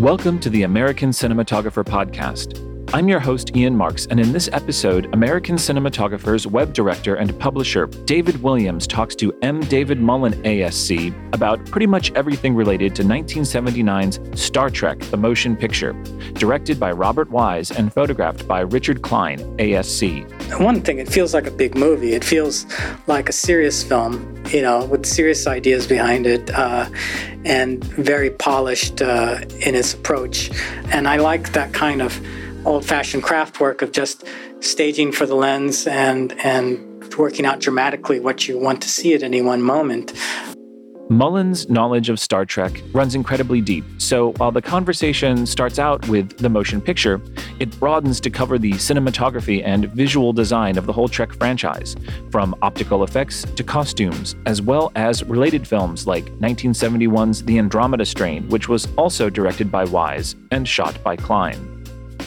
Welcome to the American Cinematographer Podcast. I'm your host, Ian Marks, and in this episode, American Cinematographer's web director and publisher, David Williams, talks to M. David Mullen ASC about pretty much everything related to 1979's Star Trek The Motion Picture, directed by Robert Wise and photographed by Richard Kline, ASC. One thing, it feels like a big movie. It feels like a serious film, you know, with serious ideas behind it uh, and very polished uh, in its approach. And I like that kind of old fashioned craft work of just staging for the lens and, and working out dramatically what you want to see at any one moment. Mullen's knowledge of Star Trek runs incredibly deep, so while the conversation starts out with the motion picture, it broadens to cover the cinematography and visual design of the whole Trek franchise, from optical effects to costumes, as well as related films like 1971's The Andromeda Strain, which was also directed by Wise and shot by Kline.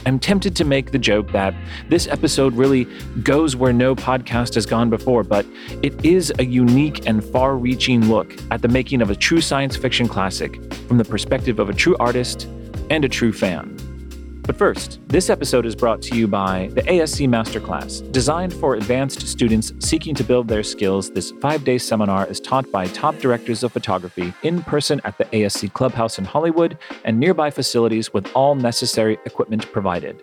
I'm tempted to make the joke that this episode really goes where no podcast has gone before, but it is a unique and far reaching look at the making of a true science fiction classic from the perspective of a true artist and a true fan. But first, this episode is brought to you by the ASC Masterclass. Designed for advanced students seeking to build their skills, this five day seminar is taught by top directors of photography in person at the ASC Clubhouse in Hollywood and nearby facilities with all necessary equipment provided.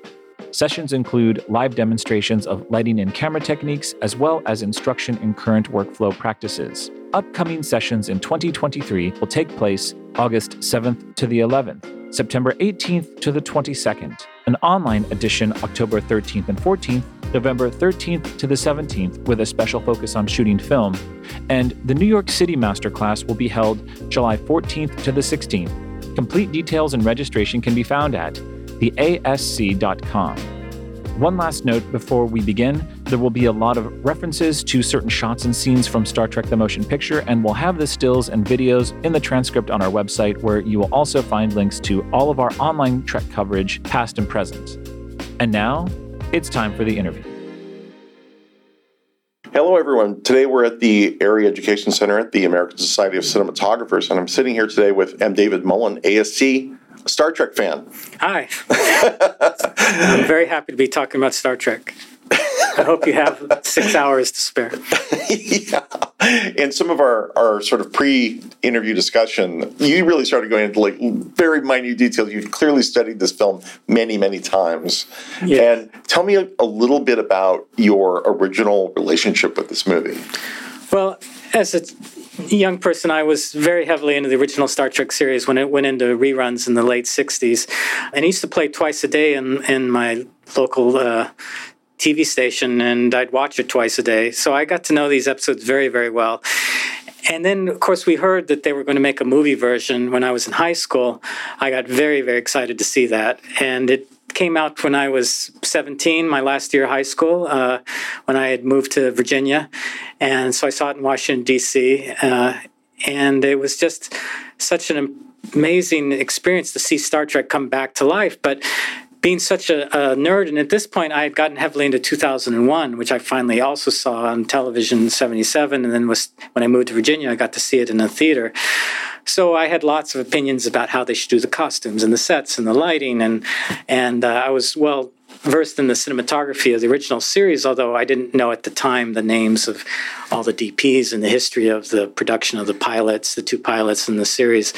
Sessions include live demonstrations of lighting and camera techniques, as well as instruction in current workflow practices. Upcoming sessions in 2023 will take place August 7th to the 11th. September 18th to the 22nd, an online edition October 13th and 14th, November 13th to the 17th with a special focus on shooting film, and the New York City Masterclass will be held July 14th to the 16th. Complete details and registration can be found at theasc.com. One last note before we begin there will be a lot of references to certain shots and scenes from Star Trek the Motion Picture, and we'll have the stills and videos in the transcript on our website, where you will also find links to all of our online Trek coverage, past and present. And now, it's time for the interview. Hello, everyone. Today we're at the Area Education Center at the American Society of Cinematographers, and I'm sitting here today with M. David Mullen, ASC, Star Trek fan. Hi. I'm very happy to be talking about Star Trek. I hope you have six hours to spare. yeah. In some of our, our sort of pre interview discussion, you really started going into like very minute details. You've clearly studied this film many, many times. Yeah. And tell me a, a little bit about your original relationship with this movie. Well, as a young person, I was very heavily into the original Star Trek series when it went into reruns in the late 60s. And I used to play twice a day in, in my local uh, TV station and I'd watch it twice a day. So I got to know these episodes very, very well. And then, of course, we heard that they were going to make a movie version when I was in high school. I got very, very excited to see that. And it came out when I was 17, my last year of high school, uh, when I had moved to Virginia. And so I saw it in Washington, D.C. Uh, and it was just such an amazing experience to see Star Trek come back to life. But being such a, a, nerd, and at this point, I had gotten heavily into 2001, which I finally also saw on television in 77. And then was when I moved to Virginia, I got to see it in a theater. So I had lots of opinions about how they should do the costumes and the sets and the lighting. And, and uh, I was well versed in the cinematography of the original series, although I didn't know at the time the names of all the DPs and the history of the production of the pilots, the two pilots in the series.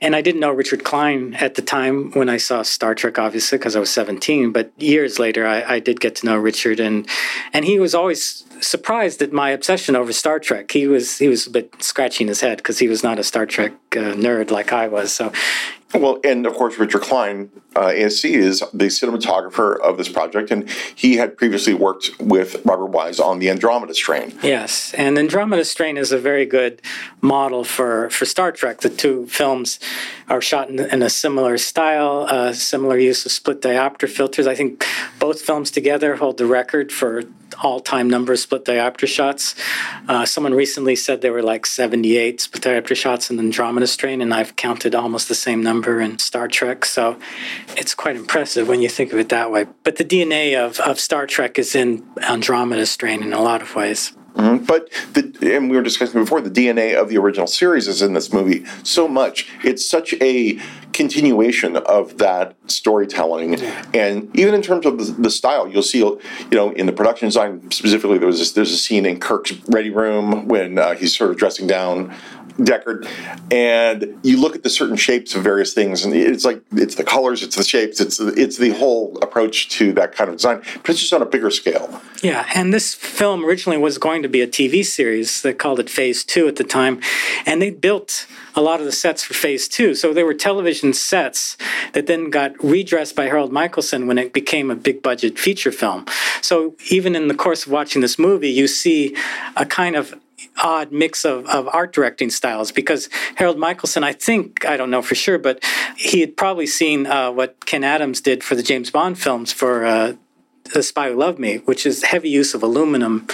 And I didn't know Richard Kline at the time when I saw Star Trek, obviously, because I was 17. But years later, I, I, did get to know Richard, and and he was always surprised at my obsession over Star Trek. He was he was a bit scratching his head because he was not a Star Trek uh, nerd like I was. So well, and of course, Richard Kline, uh, ASC, is the cinematographer of this project, and he had previously worked with Robert Wise on the Andromeda Strain. Yes, and Andromeda Strain is a very good model for, for Star Trek. The two films are shot in, in a similar style, uh, similar use of split diopter filters. I think both films together hold the record for all-time number of split diopter shots. Uh, someone recently said there were like 78 split diopter shots in Andromeda Strain, and I've counted almost the same number in Star Trek. So it's quite impressive when you think of it that way. But the DNA of, of Star Trek is in Andromeda Strain in a lot of ways. Mm-hmm. But the and we were discussing before the DNA of the original series is in this movie so much. It's such a continuation of that storytelling, yeah. and even in terms of the, the, style, you'll see, you know, in the production design specifically, there was this, there's a scene in Kirk's ready room when uh, he's sort of dressing down Decker, and you look at the certain shapes of various things, and it's like it's the colors, it's the shapes, it's it's the whole approach to that kind of design, but it's just on a bigger scale. Yeah, and this film originally was going to be a TV series. They called it Phase Two at the time, and they built a lot of the sets for Phase Two. So they were television sets that then got redressed by Harold Michelson when it became a big budget feature film. So even in the course of watching this movie, you see a kind of odd mix of, of art directing styles because Harold Michelson, I think, I don't know for sure, but he had probably seen uh, what Ken Adams did for the James Bond films for uh, the Spy Who Loved Me, which is heavy use of aluminum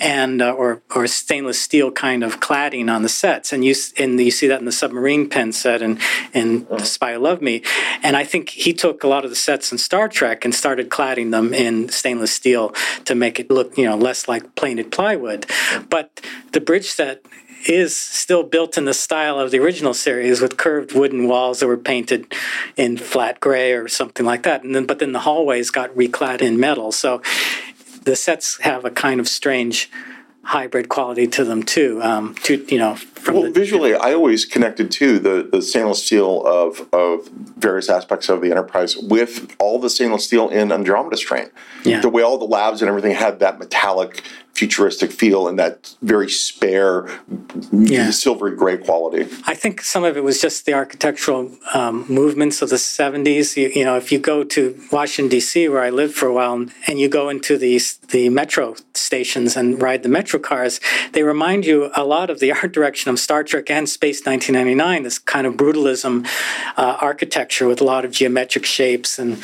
and uh, or or stainless steel kind of cladding on the sets, and you and you see that in the submarine pen set and and The Spy Who Loved Me, and I think he took a lot of the sets in Star Trek and started cladding them in stainless steel to make it look you know less like painted plywood, but the bridge set is still built in the style of the original series with curved wooden walls that were painted in flat gray or something like that. And then, but then the hallways got reclad in metal. So the sets have a kind of strange hybrid quality to them too. Um, to you know, well, the, visually, I always connected to the the stainless steel of of various aspects of the Enterprise with all the stainless steel in Andromeda Strain. Yeah. The way all the labs and everything had that metallic futuristic feel and that very spare, yeah. silvery gray quality. I think some of it was just the architectural um, movements of the 70s. You, you, know, if you go to Washington, D.C., where I lived for a while, and you go into these the metro stations and ride the metro cars, they remind you a lot of the art direction of Star Trek and Space 1999, this kind of brutalism uh, architecture with a lot of geometric shapes and,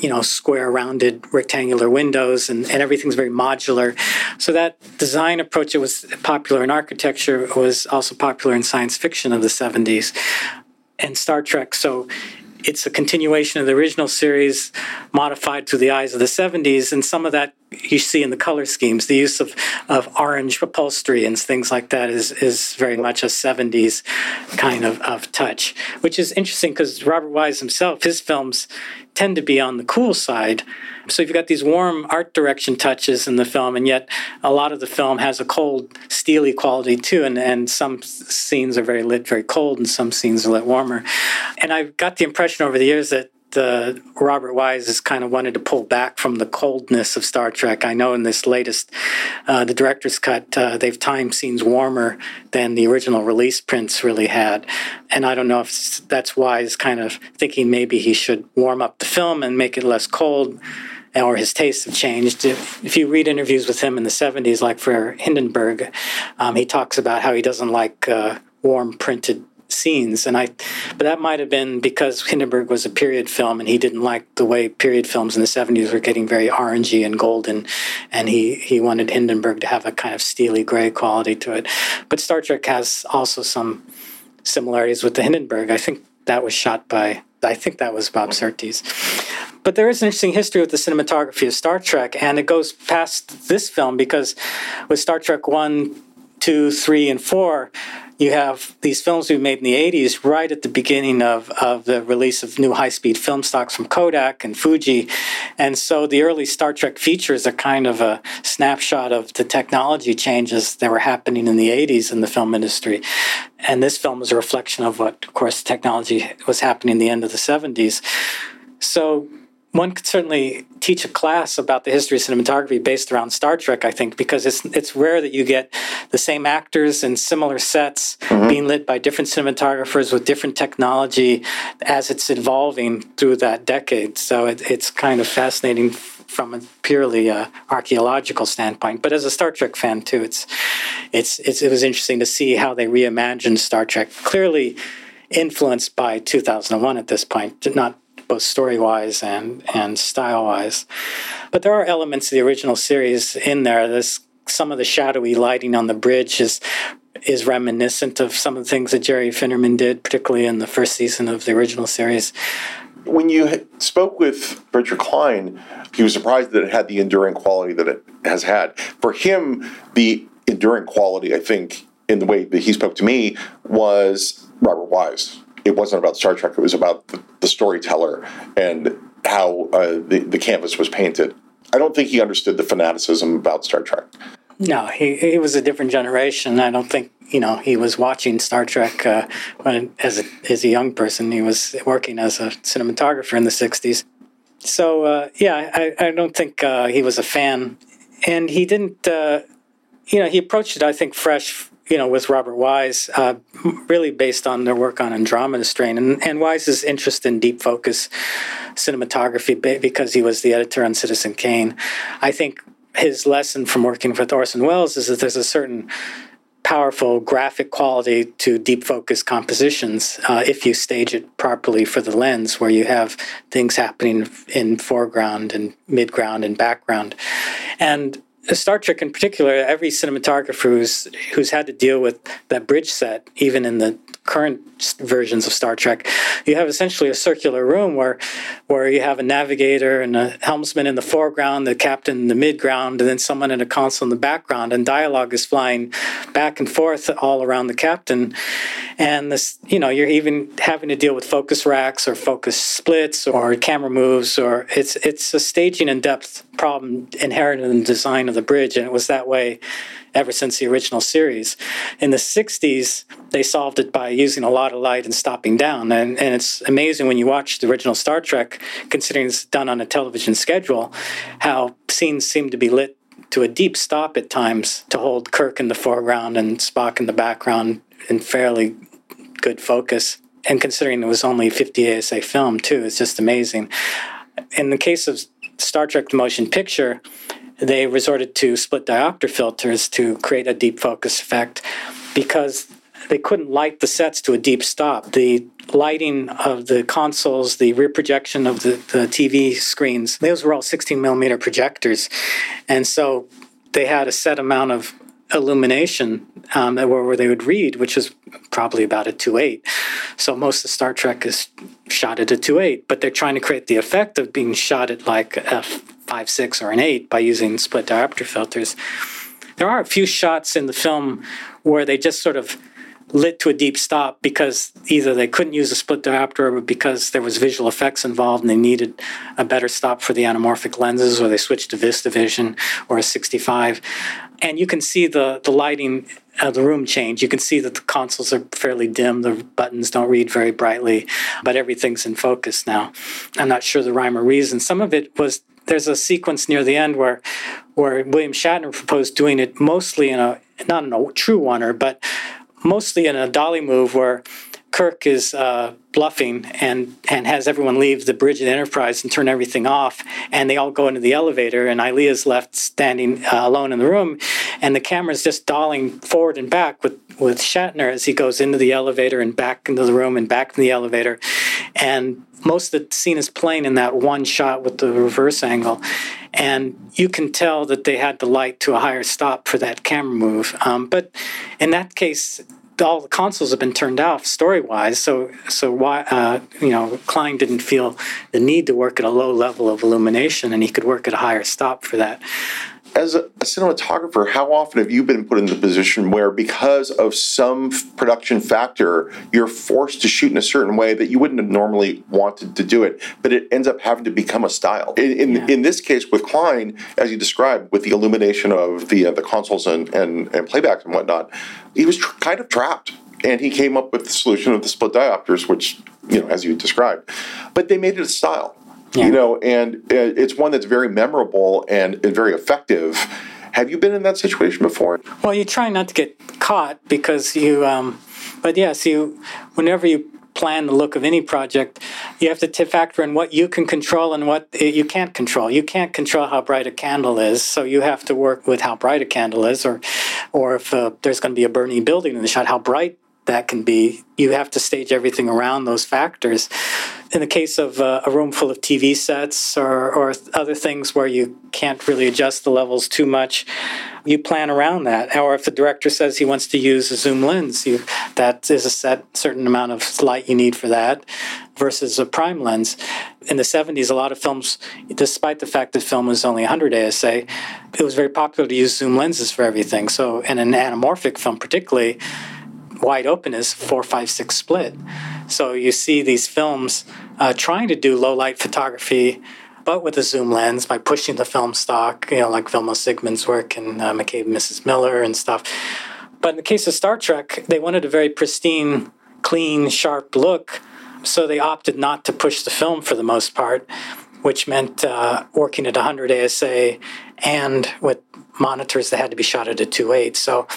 you know, square rounded rectangular windows, and, and everything's very modular. So that design approach that was popular in architecture was also popular in science fiction of the 70s and Star Trek. So it's a continuation of the original series modified through the eyes of the 70s and some of that you see in the color schemes. The use of, of orange upholstery and things like that is, is very much a 70s kind of, of touch which is interesting because robert wise himself his films tend to be on the cool side so you've got these warm art direction touches in the film, and yet a lot of the film has a cold, steely quality too. And, and some scenes are very lit very cold, and some scenes are lit warmer. And I've got the impression over the years that uh, Robert Wise has kind of wanted to pull back from the coldness of Star Trek. I know in this latest, uh, the director's cut, uh, they've timed scenes warmer than the original release prints really had. And I don't know if that's Wise kind of thinking maybe he should warm up the film and make it less cold or his tastes have changed. If, if you read interviews with him in the 70s, like for Hindenburg, um, he talks about how he doesn't like uh, warm printed scenes and i but that might have been because hindenburg was a period film and he didn't like the way period films in the 70s were getting very orangey and golden and he he wanted hindenburg to have a kind of steely gray quality to it. But star trek has also some similarities with the hindenburg. I think that was shot by i think that was bob surtees but there is an interesting history with the cinematography of Star Trek, and it goes past this film because with Star Trek 1, 2, 3, and 4, you have these films we made in the 80s right at the beginning of, of the release of new high speed film stocks from Kodak and Fuji. And so the early Star Trek features are kind of a snapshot of the technology changes that were happening in the 80s in the film industry. And this film is a reflection of what, of course, technology was happening in the end of the 70s. So one could certainly teach a class about the history of cinematography based around Star Trek, I think, because it's it's rare that you get the same actors in similar sets mm-hmm. being lit by different cinematographers with different technology as it's evolving through that decade. So it, it's kind of fascinating from a purely uh, archaeological standpoint. But as a Star Trek fan too, it's, it's it's it was interesting to see how they reimagined Star Trek. Clearly influenced by 2001 at this point, not both story wise and and style wise. But there are elements of the original series in there. There's some of the shadowy lighting on the bridge is is reminiscent of some of the things that Jerry Finnerman did, particularly in the first season of the original series. When you spoke with Richard Kline, he was surprised that it had the enduring quality that it has had. For him, the enduring quality, I think, in the way that he spoke to me was Robert Wise. It wasn't about Star Trek, it was about the, the storyteller and how uh, the, the canvas was painted. I don't think he understood the fanaticism about Star Trek. No, he, he was a different generation. I don't think you know he was watching Star Trek uh, when as a, as a young person. He was working as a cinematographer in the '60s. So uh, yeah, I, I don't think uh, he was a fan, and he didn't. Uh, you know, he approached it I think fresh. You know, with Robert Wise, uh, really based on their work on Andromeda Strain, and, and Wise's interest in deep focus cinematography because he was the editor on Citizen Kane. I think his lesson from working with Orson Welles is that there's a certain powerful graphic quality to deep focus compositions uh, if you stage it properly for the lens, where you have things happening in foreground and midground and background. And Star Trek in particular, every cinematographer who's who's had to deal with that bridge set, even in the current versions of Star Trek, you have essentially a circular room where where you have a navigator and a helmsman in the foreground, the captain in the midground, and then someone in a console in the background, and dialogue is flying back and forth all around the captain. And this, you know, you're even having to deal with focus racks or focus splits or camera moves, or it's it's a staging and depth problem inherent in the design of the bridge, and it was that way ever since the original series. In the 60s, they solved it by using a lot of light and stopping down. And, and it's amazing when you watch the original Star Trek, considering it's done on a television schedule, how scenes seem to be lit to a deep stop at times to hold Kirk in the foreground and Spock in the background in fairly good focus. And considering it was only 50 ASA film, too, it's just amazing. In the case of Star Trek the Motion Picture, they resorted to split diopter filters to create a deep focus effect because they couldn't light the sets to a deep stop. The lighting of the consoles, the rear projection of the, the TV screens, those were all 16 millimeter projectors. And so they had a set amount of illumination um, where they would read, which was probably about a 2.8. So most of Star Trek is shot at a 2.8, but they're trying to create the effect of being shot at like a 5.6 or an 8 by using split diopter filters. There are a few shots in the film where they just sort of lit to a deep stop because either they couldn't use a split diopter or because there was visual effects involved and they needed a better stop for the anamorphic lenses or they switched to VistaVision or a 65 and you can see the the lighting the room change. You can see that the consoles are fairly dim. The buttons don't read very brightly, but everything's in focus now. I'm not sure the rhyme or reason. Some of it was there's a sequence near the end where where William Shatner proposed doing it mostly in a not in a true oneer, but mostly in a dolly move where Kirk is uh, bluffing and and has everyone leave the bridge of the Enterprise and turn everything off, and they all go into the elevator, and Ilia's left standing uh, alone in the room, and the camera's just dolling forward and back with with Shatner as he goes into the elevator and back into the room and back in the elevator, and most of the scene is playing in that one shot with the reverse angle. And you can tell that they had the light to a higher stop for that camera move. Um, but in that case, all the consoles have been turned off story wise. So so why uh, you know Kline didn't feel the need to work at a low level of illumination, and he could work at a higher stop for that as a, cinematographer, how often have you been put in the position where, because of some production factor, you're forced to shoot in a certain way that you wouldn't have normally wanted to do it, but it ends up having to become a style? In in, yeah. in this case, with Kline, as you described, with the illumination of the uh, the consoles and, and and playbacks and whatnot, he was tr- kind of trapped and he came up with the solution of the split diopters, which you know, as you described. But they made it a style. Yeah. You know, and uh, it's one that's very memorable and, and very effective. Have you been in that situation before? Well, you try not to get caught because you, um, but yes, you, whenever you plan the look of any project, you have to t- factor in what you can control and what you can't control. You can't control how bright a candle is, so you have to work with how bright a candle is, or, or if uh, there's going to be a burning building in the shot, how bright that can be. You have to stage everything around those factors. In the case of uh, a room full of TV sets or, or other things where you can't really adjust the levels too much, you plan around that. Or if the director says he wants to use a zoom lens, you, that is a set certain amount of light you need for that versus a prime lens. in the 70s, a lot of films, despite the fact that film was only 100 ASA, it was very popular to use zoom lenses for everything. So, in an anamorphic film, particularly, wide open is 456 split. So, you see these films uh, trying to do low light photography, but with a zoom lens by pushing the film stock, you know, like Vilmos Zsigmond's work and uh, McCabe and Mrs. Miller and stuff. But in the case of Star Trek, they wanted a very pristine, clean, sharp look so they opted not to push the film for the most part, which meant uh, working at 100 ASA and with monitors that had to be shot at a 2.8. So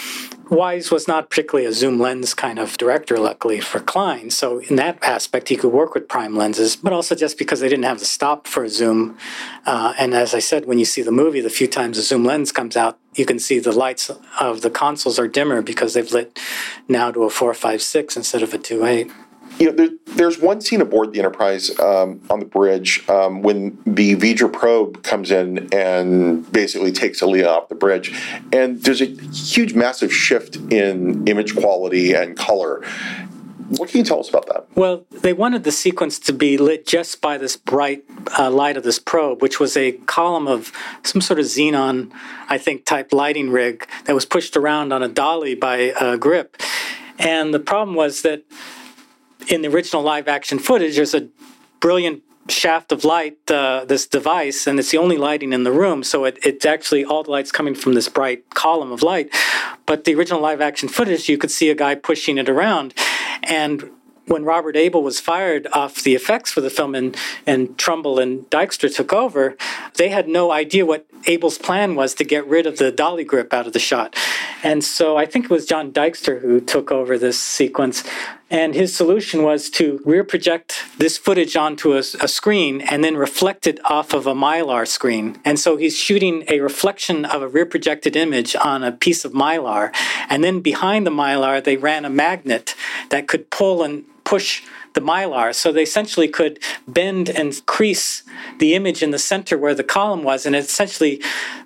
Wise was not particularly a zoom lens kind of director, luckily for Kline. So in that aspect, he could work with prime lenses, but also just because they didn't have the stop for a zoom. Uh, and as I said, when you see the movie, the few times a zoom lens comes out, you can see the lights of the consoles are dimmer because they've lit now to a 456 instead of a 2.8 you know, there, there's one scene aboard the Enterprise um, on the bridge um, when the V'ger probe comes in and basically takes Ilia off the bridge, and there's a huge, massive shift in image quality and color. What can you tell us about that? Well, they wanted the sequence to be lit just by this bright uh, light of this probe, which was a column of some sort of xenon, I think, type lighting rig that was pushed around on a dolly by a grip. And the problem was that in the original live action footage, there's a brilliant shaft of light, uh, this device, and it's the only lighting in the room. So it, it's actually all the light's coming from this bright column of light. But the original live action footage, you could see a guy pushing it around. And when Robert Abel was fired off the effects for the film and, and Trumbull and Dykstra took over, they had no idea what Abel's plan was to get rid of the dolly grip out of the shot. And so I think it was John Dykstra who took over this sequence. And his solution was to rear project this footage onto a, a, screen and then reflect it off of a mylar screen. And so he's shooting a reflection of a rear projected image on a piece of mylar. And then behind the mylar, they ran a magnet that could pull and push the mylar. So they essentially could bend and crease the image in the center where the column was, and it essentially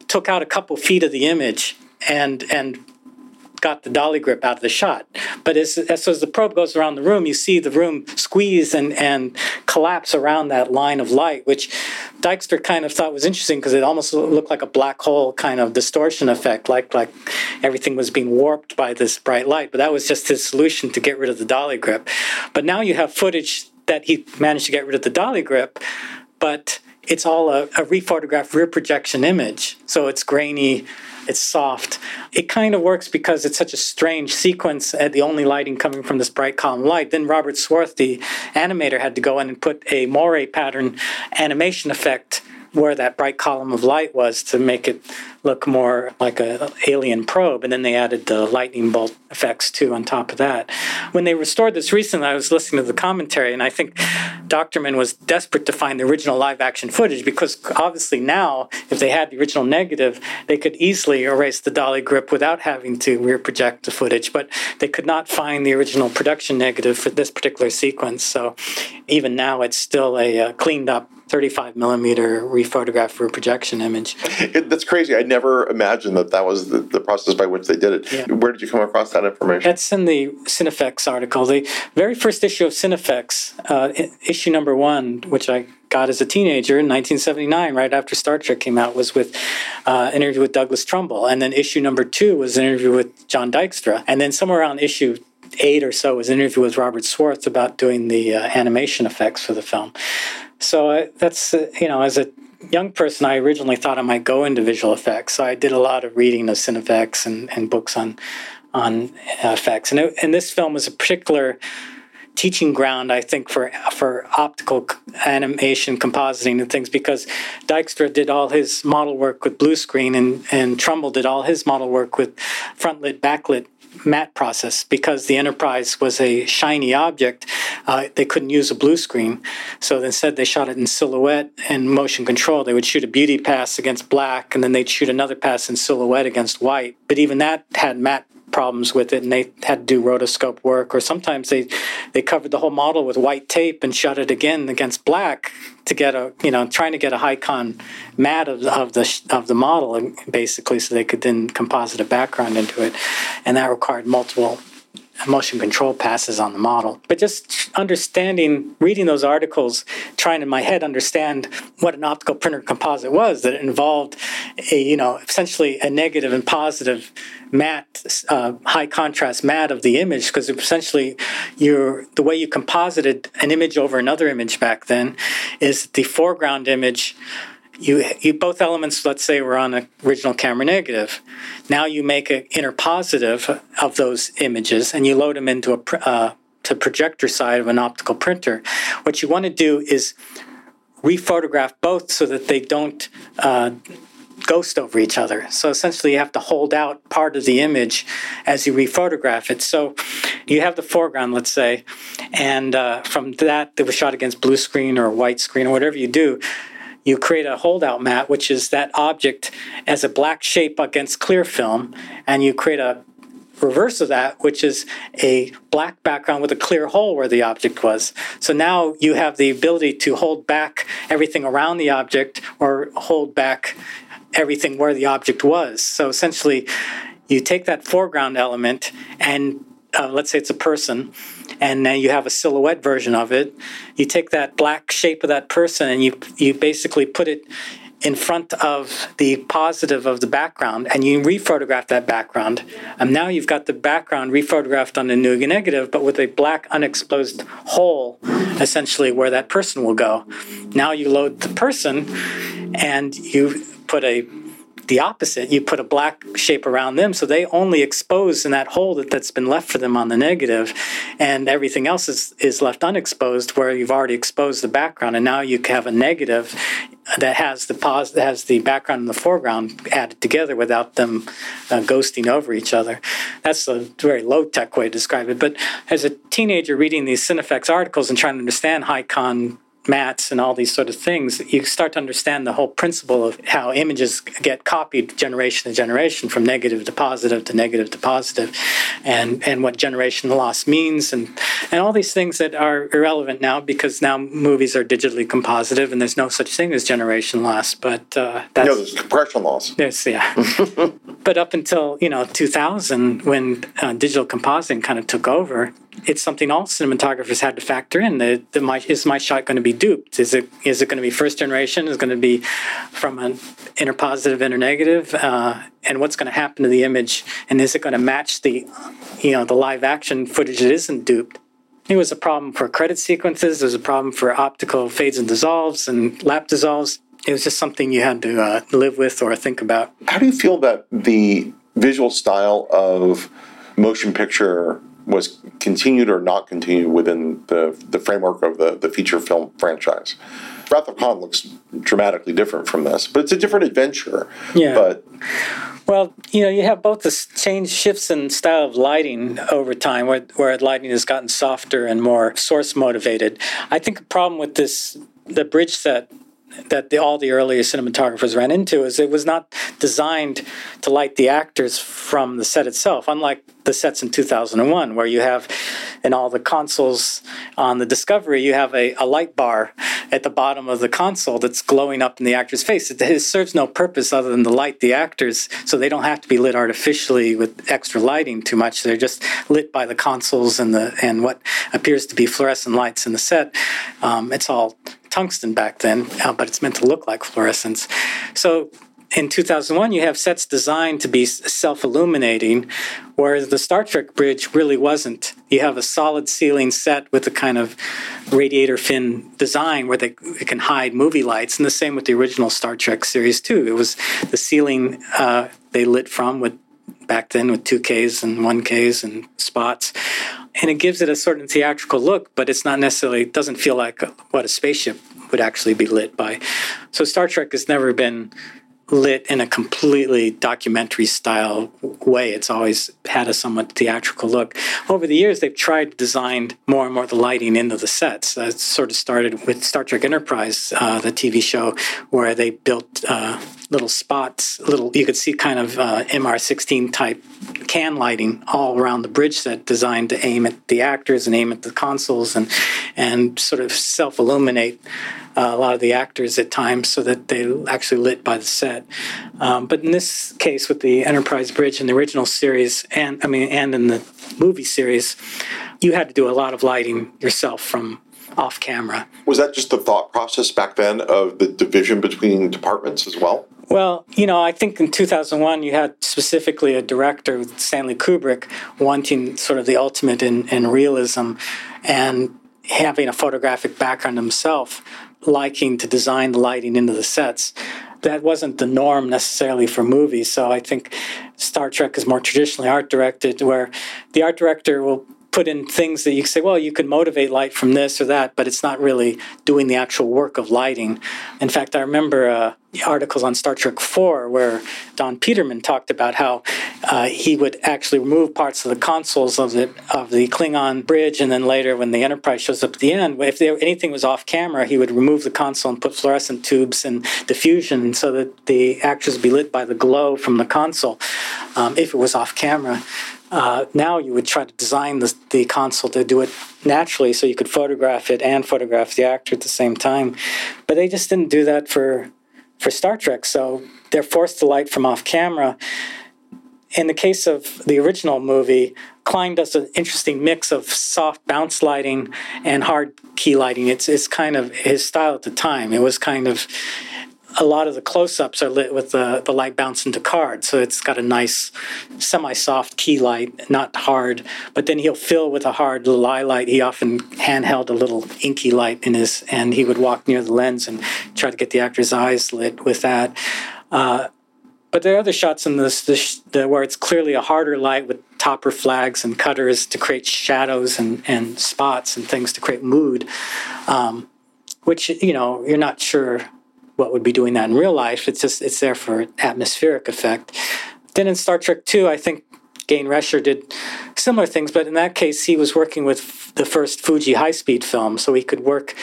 took out a couple feet of the image and and got the dolly grip out of the shot. But as, as, as the probe goes around the room, you see the room squeeze and, and collapse around that line of light, which Dykstra kind of thought was interesting because it almost looked like a black hole kind of distortion effect, like like everything was being warped by this bright light. But that was just his solution to get rid of the dolly grip. But now you have footage that he managed to get rid of the dolly grip, but it's all a, a rephotographed rear projection image. So it's grainy, it's soft. It kind of works because it's such a strange sequence, uh, the only lighting coming from this bright column light. Then Robert Swarthe, the animator, had to go in and put a moire pattern animation effect where that bright column of light was to make it look more like a alien probe and then they added the lightning bolt effects too on top of that. When they restored this recently i was listening to the commentary and i think Dochterman was desperate to find the original live action footage because obviously now if they had the original negative they could easily erase the dolly grip without having to rear project the footage but they could not find the original production negative for this particular sequence. So even now it's still a uh, cleaned up 35 millimeter rephotograph for a projection image. It, that's crazy. I never imagined that that was the, the process by which they did it. Yeah. Where did you come across that information? That's in the Cinefex article. The very first issue of Cinefex, uh, issue number one, which I got as a teenager in 1979, right after Star Trek came out, was with uh, an interview with Douglas Trumbull. And then issue number two was an interview with John Dykstra. And then somewhere around issue eight or so was an interview with Robert Swarthe about doing the uh, animation effects for the film. So uh, that's, uh, you know, as a young person, I originally thought I might go into visual effects. So I did a lot of reading of Cinefex and, and books on on uh, effects. And, it, and this film was a particular teaching ground, I think, for for optical animation, compositing, and things, because Dykstra did all his model work with blue screen, and and Trumbull did all his model work with front lit, backlit matte process because the Enterprise was a shiny object. Uh, they couldn't use a blue screen, so instead they shot it in silhouette and motion control. They would shoot a beauty pass against black, and then they'd shoot another pass in silhouette against white. But even that had matte problems with it and they had to do rotoscope work or sometimes they they covered the whole model with white tape and shut it again against black to get a you know trying to get a high con mat of, of the of the model basically so they could then composite a background into it. And that required multiple motion control passes on the model. But just understanding, reading those articles, trying in my head understand what an optical printer composite was, that involved a, you know, essentially a negative and positive matte, uh, high contrast matte of the image, because essentially you're, the way you composited an image over another image back then is the foreground image you, you both elements let's say were on an original camera negative now you make an interpositive of those images and you load them into a uh, to projector side of an optical printer what you want to do is rephotograph both so that they don't uh, ghost over each other. So essentially, you have to hold out part of the image as you rephotograph it. So you have the foreground, let's say, and uh, from that, that was shot against blue screen or white screen or whatever you do. You create a holdout mat, which is that object as a black shape against clear film, and you create a reverse of that, which is a black background with a clear hole where the object was. So now you have the ability to hold back everything around the object or hold back everything where the object was. So essentially, you take that foreground element and uh, let's say it's a person, and then you have a silhouette version of it. You take that black shape of that person and you you basically put it in front of the positive of the background and you rephotograph that background. And now you've got the background rephotographed on the new negative, but with a black unexposed hole, essentially where that person will go. Now you load the person and you put a the opposite. You put a black shape around them, so they only expose in that hole that, that's been left for them on the negative, and everything else is, is left unexposed where you've already exposed the background, and now you have a negative that has the pos- that has the background and the foreground added together without them uh, ghosting over each other. That's a very low tech way to describe it. But as a teenager reading these Cinefex articles and trying to understand high mattes and all these sort of things, you start to understand the whole principle of how images get copied generation to generation from negative to positive to negative to positive and, and what generation loss means and, and all these things that are irrelevant now because now movies are digitally compositive and there's no such thing as generation loss. But uh, that's, no, there's compression loss. Yes, yeah. but up until you know 2000, when uh, digital compositing kind of took over, it's something all cinematographers had to factor in. The, the my, is my shot going to be duped? Is it is it going to be first generation? Is it going to be from an interpositive, inner negative? Uh, and what's going to happen to the image? And is it going to match the you know the live action footage that isn't duped? It was a problem for credit sequences. It was a problem for optical fades and dissolves and lap dissolves. It was just something you had to uh, live with or think about. How do you feel about the visual style of motion picture was continued or not continued within the, the framework of the, the feature film franchise. Wrath of Khan looks dramatically different from this, but it's a different adventure. Yeah. But well, you know, you have both the change shifts in style of lighting over time, where where lighting has gotten softer and more source motivated. I think the problem with this the bridge set that the, all the earlier cinematographers ran into is it was not designed to light the actors from the set itself, unlike the sets in 2001, where you have in all the consoles on the Discovery, you have a, a light bar at the bottom of the console that's glowing up in the actor's face. It, it serves no purpose other than to light the actors, so they don't have to be lit artificially with extra lighting too much. They're just lit by the consoles and the and what appears to be fluorescent lights in the set. Um, it's all tungsten back then, uh, but it's meant to look like fluorescence. So in 2001, you have sets designed to be self illuminating, whereas the Star Trek bridge really wasn't. You have a solid ceiling set with a kind of radiator fin design where they, it can hide movie lights, and the same with the original Star Trek series, too. It was the ceiling uh, they lit from with back then with 2Ks and 1Ks and spots. And it gives it a certain theatrical look, but it's not necessarily, it doesn't feel like what a spaceship would actually be lit by. So Star Trek has never been lit in a completely documentary style way. It's always had a somewhat theatrical look. Over the years, they've tried to design more and more the lighting into the sets. That sort of started with Star Trek Enterprise, uh, the TV show, where they built uh, little spots, little you could see kind of uh, MR16 type can lighting all around the bridge set designed to aim at the actors and aim at the consoles and and sort of self illuminate uh, a lot of the actors at times so that they actually lit by the set. Um, but in this case, with the Enterprise Bridge in the original series, and I mean, and in the movie series, you had to do a lot of lighting yourself from off camera. Was that just the thought process back then of the division between departments as well? Well, you know, I think in 2001 you had specifically a director, Stanley Kubrick, wanting sort of the ultimate in, in realism and having a photographic background himself, liking to design the lighting into the sets. That wasn't the norm necessarily for movies. So I think Star Trek is more traditionally art directed, where the art director will put in things that you say, well, you can motivate light from this or that, but it's not really doing the actual work of lighting. In fact, I remember uh, articles on Star Trek 4 where Don Peterman talked about how uh, he would actually remove parts of the consoles of the of the Klingon bridge, and then later when the Enterprise shows up at the end, if there, anything was off camera, he would remove the console and put fluorescent tubes and diffusion so that the actors would be lit by the glow from the console um, if it was off camera. Uh, now you would try to design the, the console to do it naturally so you could photograph it and photograph the actor at the same time. But they just didn't do that for for Star Trek, so they're forced to light from off camera. In the case of the original movie, Kline does an interesting mix of soft bounce lighting and hard key lighting. It's it's kind of his style at the time. It was kind of a lot of the close-ups are lit with the, the light bouncing to card so it's got a nice semi-soft key light not hard but then he'll fill with a hard little eye light. He often handheld a little inky light in his and he would walk near the lens and try to get the actor's eyes lit with that. Uh, but there are other shots in this, this the, where it's clearly a harder light with topper flags and cutters to create shadows and, and spots and things to create mood um, which you know you're not sure what would be doing that in real life. It's just it's there for atmospheric effect. Then in Star Trek Two, I think Gayne Rescher did similar things, but in that case, he was working with the first Fuji high-speed film, so he could work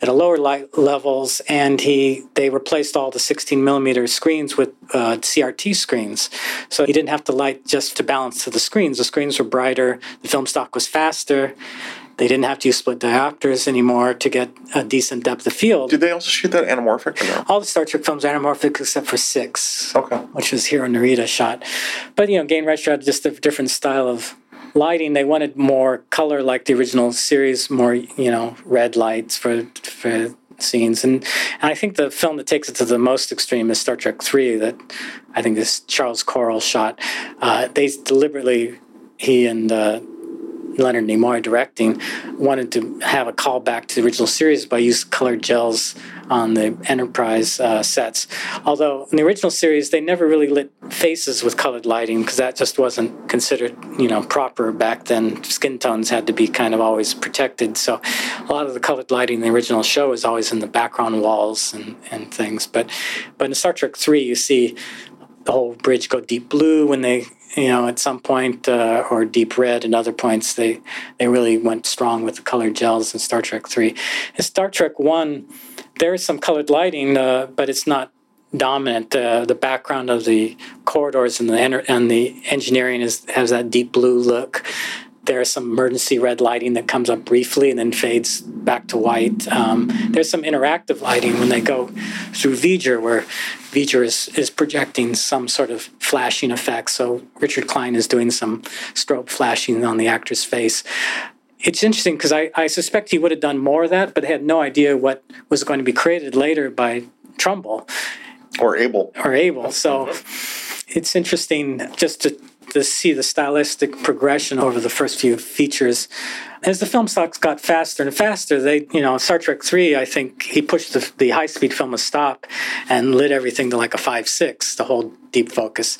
at a lower light levels, and he they replaced all the 16 millimeter screens with uh, CRT screens, so he didn't have to light just to balance to the screens. The screens were brighter, the film stock was faster, they didn't have to use split diopters anymore to get a decent depth of field. Did they also shoot that anamorphic or no? All the Star Trek films are anamorphic except for six, Okay. which was Hiro Narita shot. But you know, Gayne Rescher had just a different style of lighting. They wanted more color, like the original series, more you know, red lights for for scenes. And, and I think the film that takes it to the most extreme is Star Trek Three, that I think this Charles Correll shot. Uh, they deliberately he and uh, Leonard Nimoy directing, wanted to have a callback to the original series by using colored gels on the Enterprise uh, sets. Although in the original series, they never really lit faces with colored lighting because that just wasn't considered, you know, proper back then. Skin tones had to be kind of always protected. So a lot of the colored lighting in the original show is always in the background walls and, and things. But but in Star Trek Three, you see the whole bridge go deep blue when they you know, at some point, uh, or deep red, and other points, they they really went strong with the colored gels in Star Trek Three. In Star Trek One, there is some colored lighting, uh, but it's not dominant. Uh, the background of the corridors and the and the engineering is has that deep blue look. There's some emergency red lighting that comes up briefly and then fades back to white. Um, there's some interactive lighting when they go through V'Ger, where V'Ger is, is projecting some sort of flashing effect. So Richard Kline is doing some strobe flashing on the actor's face. It's interesting because I, I suspect he would have done more of that, but had no idea what was going to be created later by Trumbull Or Abel. or Abel. So it's interesting just to to see the stylistic progression over the first few features. As the film stocks got faster and faster, they, you know, Star Trek 3, I think he pushed the, the high speed film a stop and lit everything to like a 5 6, the whole deep focus.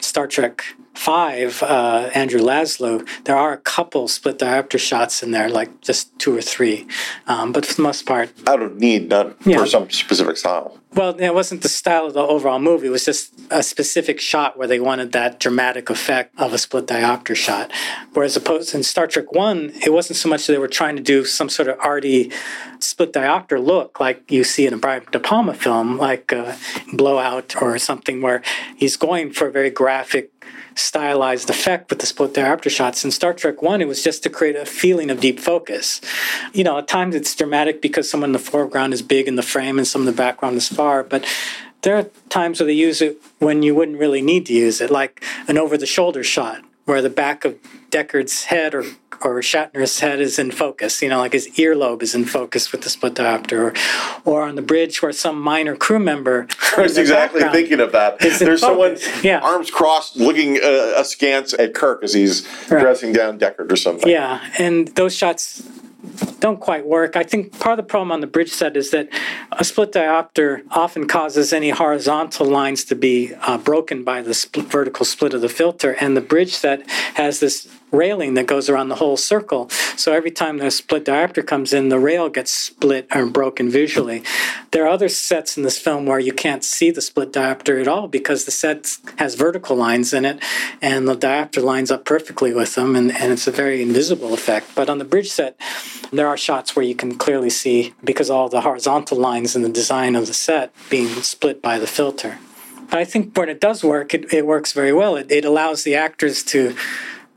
Star Trek 5, uh, Andrew Laszlo, there are a couple split diopter shots in there, like just two or three. Um, but for the most part, Out of need, not Yeah. for some specific style. well, it wasn't the style of the overall movie. It was just a specific shot where they wanted that dramatic effect of a split diopter shot. Whereas opposed in Star Trek One, it wasn't wasn't so much that they were trying to do some sort of arty split diopter look like you see in a Brian De Palma film, like Blowout or something, where he's going for a very graphic, stylized effect with the split diopter shots. In Star Trek One, it was just to create a feeling of deep focus. You know, at times it's dramatic because someone in the foreground is big in the frame and some of the background is far, but there are times where they use it when you wouldn't really need to use it, like an over the shoulder shot where the back of Decker's head or or Shatner's head is in focus, you know, like his earlobe is in focus with the split diopter, or, or on the bridge where some minor crew member. I was exactly thinking of that. There's someone, yeah. arms crossed, looking uh, askance at Kirk as he's right. dressing down Decker or something. Yeah, and those shots don't quite work. I think part of the problem on the bridge set is that a split diopter often causes any horizontal lines to be uh, broken by the split, vertical split of the filter, and the bridge set has this railing that goes around the whole circle. So every time the split diopter comes in, the rail gets split or broken visually. There are other sets in this film where you can't see the split diopter at all because the set has vertical lines in it, and the diopter lines up perfectly with them, and, and it's a very invisible effect. But on the bridge set, there are shots where you can clearly see because all the horizontal lines in the design of the set being split by the filter. But I think when it does work, it, it works very well. It, it allows the actors to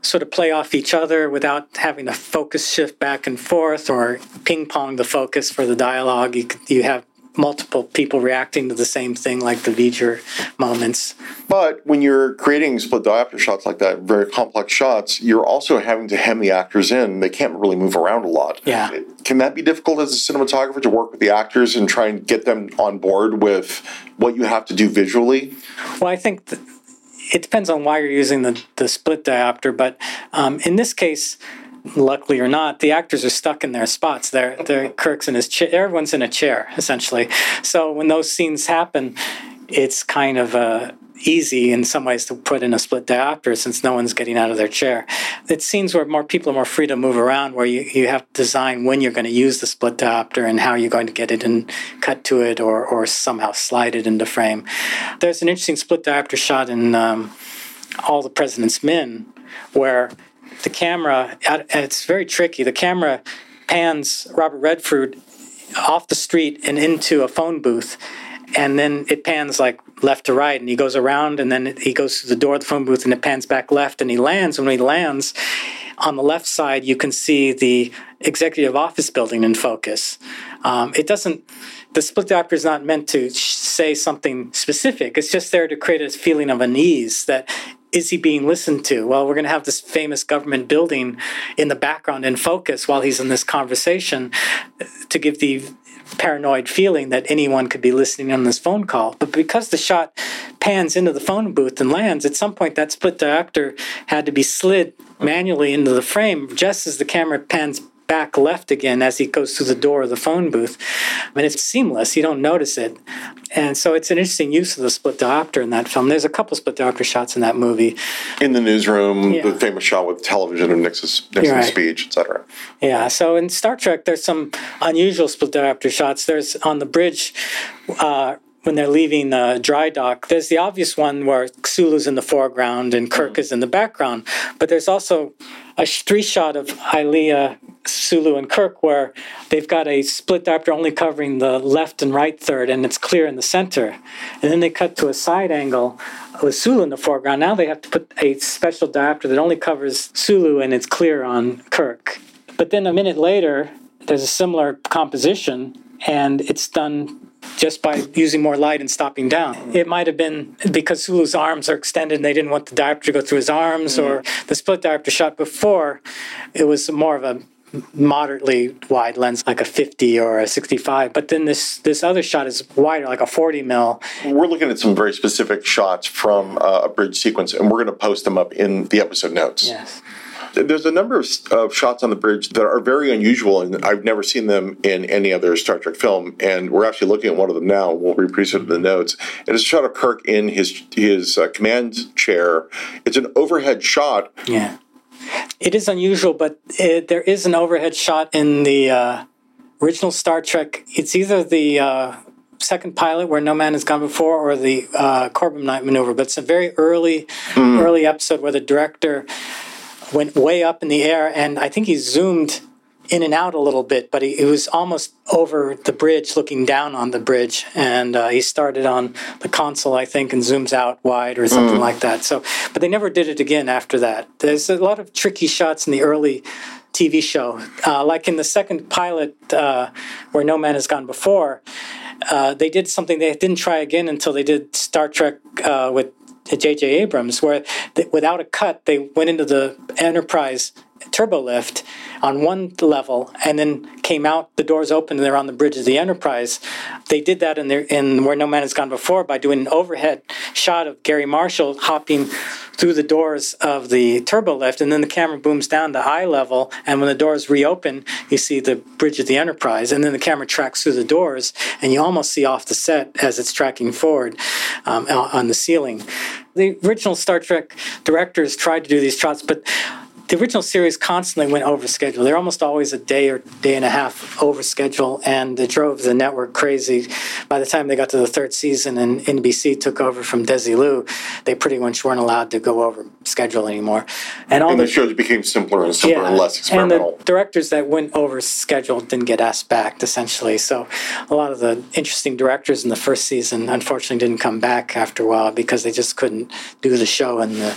sort of play off each other without having to focus shift back and forth or ping pong the focus for the dialogue. You, you have multiple people reacting to the same thing, like the V'ger moments. But when you're creating split diopter shots like that, very complex shots, you're also having to hem the actors in. They can't really move around a lot. Yeah. Can that be difficult as a cinematographer to work with the actors and try and get them on board with what you have to do visually? Well, I think. Th- it depends on why you're using the, the split diopter, but um, in this case, luckily or not, the actors are stuck in their spots. They're, they're Kirk's in his chair. Everyone's in a chair, essentially. So when those scenes happen, it's kind of uh, easy in some ways to put in a split diopter since no one's getting out of their chair. It's scenes where more people are more free to move around, where you, you have to design when you're going to use the split diopter and how you're going to get it and cut to it or, or somehow slide it into frame. There's an interesting split diopter shot in um, All the President's Men where the camera, it's very tricky. The camera pans Robert Redford off the street and into a phone booth and then it pans like left to right and he goes around and then he goes to the door of the phone booth and it pans back left and he lands. And when he lands on the left side you can see the executive office building in focus. Um, it doesn't the split diopter is not meant to say something specific. It's just there to create a feeling of unease that is he being listened to? Well, we're going to have this famous government building in the background in focus while he's in this conversation to give the paranoid feeling that anyone could be listening on this phone call. But because the shot pans into the phone booth and lands, at some point that split diopter had to be slid manually into the frame just as the camera pans back left again as he goes through the door of the phone booth. I mean, it's seamless. You don't notice it. And so it's an interesting use of the split diopter in that film. There's a couple split diopter shots in that movie. In the newsroom, yeah. the famous shot with television of Nixon's, Nixon's right. speech, etc. Yeah. So in Star Trek, there's some unusual split diopter shots. There's on the bridge. Uh, when they're leaving the dry dock, there's the obvious one where Sulu's in the foreground and Kirk mm. is in the background. But there's also a three shot of Ilia, Sulu, and Kirk where they've got a split diopter only covering the left and right third, and it's clear in the center. And then they cut to a side angle with Sulu in the foreground. Now they have to put a special diopter that only covers Sulu and it's clear on Kirk. But then a minute later, there's a similar composition, and it's done just by using more light and stopping down. It might have been because Sulu's arms are extended and they didn't want the diopter to go through his arms, mm-hmm. or the split diopter shot before, it was more of a moderately wide lens like a 50 or a 65 but then this this other shot is wider like a 40 mil we're looking at some very specific shots from uh, a bridge sequence and we're going to post them up in the episode notes yes there's a number of, of, shots on the bridge that are very unusual, and I've never seen them in any other Star Trek film. And we're actually looking at one of them now. We'll reproduce it in the notes. It is a shot of Kirk in his his uh, command chair. It's an overhead shot. Yeah, it is unusual, but it, there is an overhead shot in the uh, original Star Trek. It's either the uh, second pilot where no man has gone before or the uh, Corbomite maneuver but it's a very early mm. early episode where the director went way up in the air, and I think he zoomed in and out a little bit, but he, he was almost over the bridge, looking down on the bridge. And uh, he started on the console, I think, and zooms out wide or something mm. like that. So, but they never did it again after that. There's a lot of tricky shots in the early TV show, uh, like in the second pilot, uh, where No Man Has Gone Before. Uh, they did something they didn't try again until they did Star Trek uh, with J.J. Abrams, where they, without a cut, they went into the Enterprise turbo lift on one level and then came out the doors open and they're on the bridge of the enterprise. They did that in their in where no man has gone before by doing an overhead shot of gary Marshall hopping through the doors of the turbo lift and then the camera booms down to eye level and when the doors reopen you see the bridge of the enterprise and then the camera tracks through the doors and you almost see off the set as it's tracking forward um, on the ceiling. The original star trek directors tried to do these shots but the original series constantly went over schedule. They're almost always a day or day and a half over schedule, and it drove the network crazy. By the time they got to the third season and NBC took over from Desilu, they pretty much weren't allowed to go over schedule anymore. And all and the, the, shows became simpler and simpler yeah, and less experimental. And the directors that went over schedule didn't get asked back, essentially. So a lot of the interesting directors in the first season, unfortunately, didn't come back after a while because they just couldn't do the show and the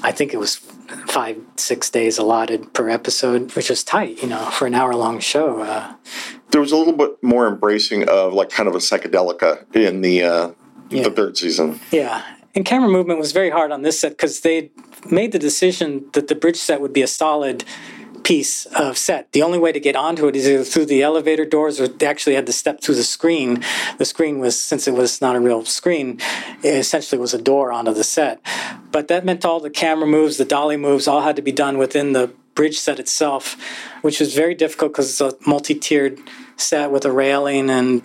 I think it was five, six days allotted per episode, which was tight, you know, for an hour long show. Uh, there was a little bit more embracing of like kind of a psychedelica in the uh, yeah. the third season. Yeah, and camera movement was very hard on this set because they made the decision that the bridge set would be a solid piece of set. The only way to get onto it is either through the elevator doors or they actually had to step through the screen. The screen was, since it was not a real screen, it essentially was a door onto the set. But that meant all the camera moves, the dolly moves, all had to be done within the bridge set itself, which was very difficult because it's a multi tiered set with a railing and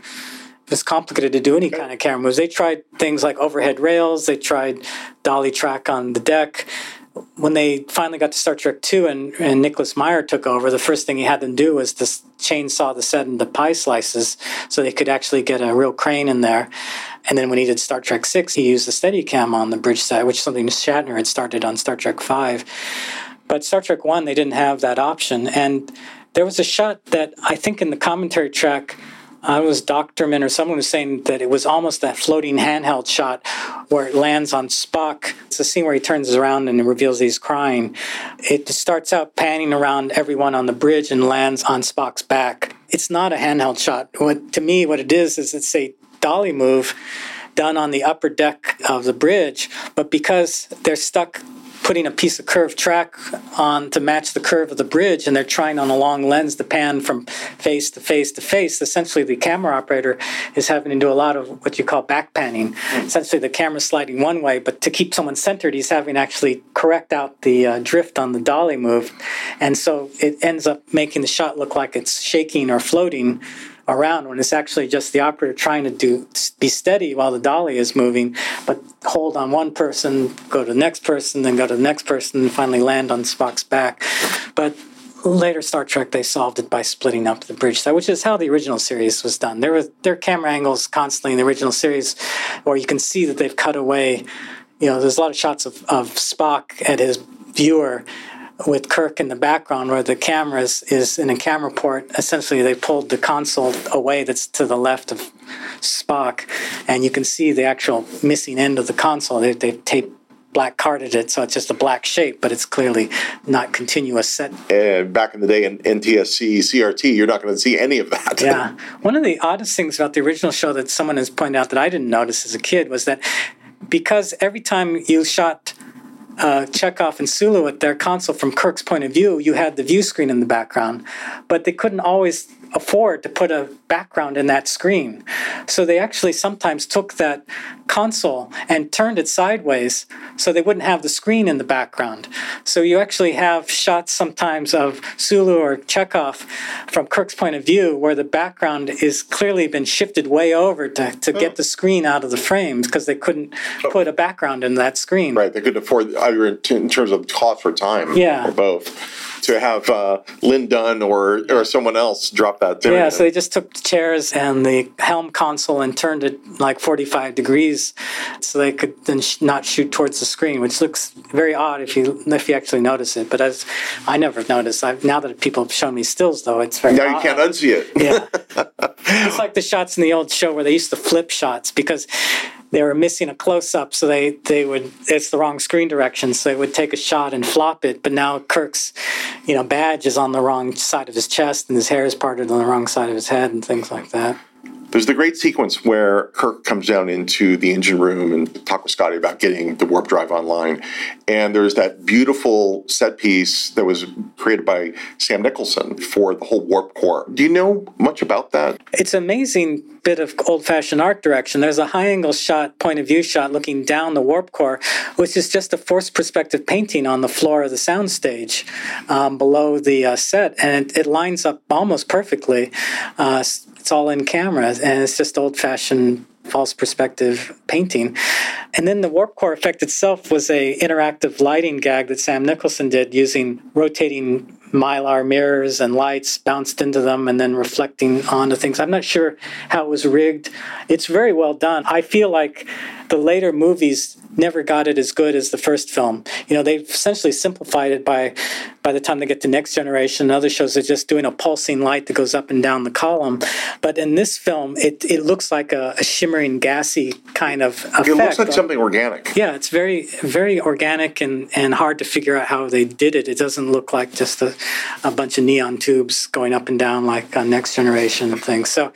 it's complicated to do any kind of camera moves. They tried things like overhead rails, they tried dolly track on the deck when they finally got to Star Trek Two and, and Nicholas Meyer took over, the first thing he had them do was to chainsaw the set into pie slices so they could actually get a real crane in there. And then when he did Star Trek Six, he used the Steadicam on the bridge set, which is something Shatner had started on Star Trek Five. But Star Trek One, they didn't have that option. And there was a shot that I think in the commentary track I was Dochterman or someone was saying that it was almost that floating handheld shot where it lands on Spock. It's a scene where he turns around and reveals he's crying. It starts out panning around everyone on the bridge and lands on Spock's back. It's not a handheld shot. What to me, what it is is it's a dolly move done on the upper deck of the bridge, but because they're stuck putting a piece of curved track on to match the curve of the bridge and they're trying on a long lens to pan from face to face to face. Essentially the camera operator is having to do a lot of what you call back panning. Essentially the camera's sliding one way but to keep someone centered he's having to actually correct out the uh, drift on the dolly move. And so it ends up making the shot look like it's shaking or floating around when it's actually just the operator trying to do be steady while the dolly is moving, but hold on one person, go to the next person, then go to the next person, and finally land on Spock's back. But later Star Trek they solved it by splitting up the bridge set, which is how the original series was done. There were there are camera angles constantly in the original series where you can see that they've cut away. You know, there's a lot of shots of, of Spock at his viewer with Kirk in the background where the camera is, is in a camera port. Essentially, they pulled the console away that's to the left of Spock, and you can see the actual missing end of the console. They, they taped black carded it, so it's just a black shape, but it's clearly not continuous set. And back in the day in NTSC, CRT, you're not going to see any of that. yeah. One of the oddest things about the original show that someone has pointed out that I didn't notice as a kid was that because every time you shot uh, Chekov and Sulu at their console from Kirk's point of view, you had the view screen in the background, but they couldn't always afford to put a background in that screen. So they actually sometimes took that console and turned it sideways so they wouldn't have the screen in the background. So you actually have shots sometimes of Sulu or Chekov from Kirk's point of view where the background is clearly been shifted way over to, to get oh. the screen out of the frames because they couldn't oh. put a background in that screen. Right, they couldn't afford either in terms of cost or time yeah. or both to have uh, Lin Dunn or, or someone else drop that. Yeah, so they just took the chairs and the helm console and turned it like 45 degrees so they could then sh- not shoot towards the screen, which looks very odd if you if you actually notice it. But as I never noticed, I've, now that people have shown me stills, though, it's very now odd. you can't unsee it. Yeah, it's like the shots in the old show where they used to flip shots because they were missing a close up, so they they would it's the wrong screen direction, so they would take a shot and flop it. But now Kirk's, you know, badge is on the wrong side of his chest, and his hair is parted on the wrong side of his head, and things like that. There's the great sequence where Kirk comes down into the engine room and talk with Scotty about getting the warp drive online. And there's that beautiful set piece that was created by Sam Nicholson for the whole warp core. Do you know much about that? It's amazing bit of old-fashioned art direction. There's a high-angle shot, point of view shot, looking down the warp core, which is just a forced perspective painting on the floor of the soundstage um, below the uh, set, and it, it, lines up almost perfectly. Uh, it's all in camera, and it's just old-fashioned false perspective painting. And then the warp core effect itself was a interactive lighting gag that Sam Nicholson did using rotating mylar mirrors and lights bounced into them and then reflecting onto things. I'm not sure how it was rigged. It's very well done. I feel like the later movies never got it as good as the first film. You know, they've essentially simplified it by by the time they get to Next Generation. Other shows are just doing a pulsing light that goes up and down the column. But in this film, it, it looks like a, a shimmering, gassy kind of effect. It looks like something organic. Yeah, it's very very organic and, and hard to figure out how they did it. It doesn't look like just a, a bunch of neon tubes going up and down like on Next Generation things. So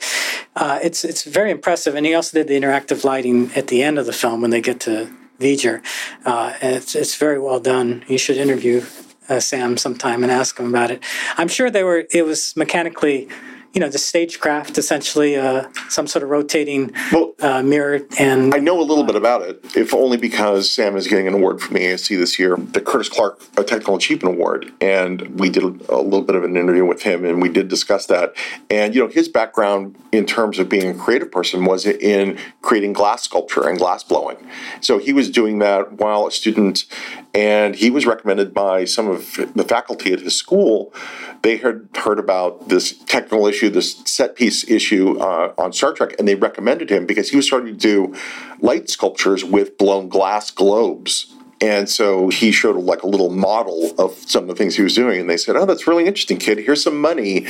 uh, it's it's very impressive. And he also did the interactive lighting at the end of the film when they get to V'ger. Uh, it's, it's very well done. You should interview uh, Sam sometime and ask him about it. I'm sure they were. It was mechanically you know, the stagecraft, essentially, uh, some sort of rotating well, uh, mirror. And I know a little bit about it, if only because Sam is getting an award from the ASC this year, the Curtis Clark Technical Achievement Award, and we did a little bit of an interview with him, and we did discuss that. And you know, his background in terms of being a creative person was in creating glass sculpture and glass blowing. So he was doing that while a student, and he was recommended by some of the faculty at his school. They had heard about this technical issue issue, this set piece issue uh, on Star Trek, and they recommended him because he was starting to do light sculptures with blown glass globes. And so he showed like a little model of some of the things he was doing. And they said, Oh, that's really interesting, kid. Here's some money.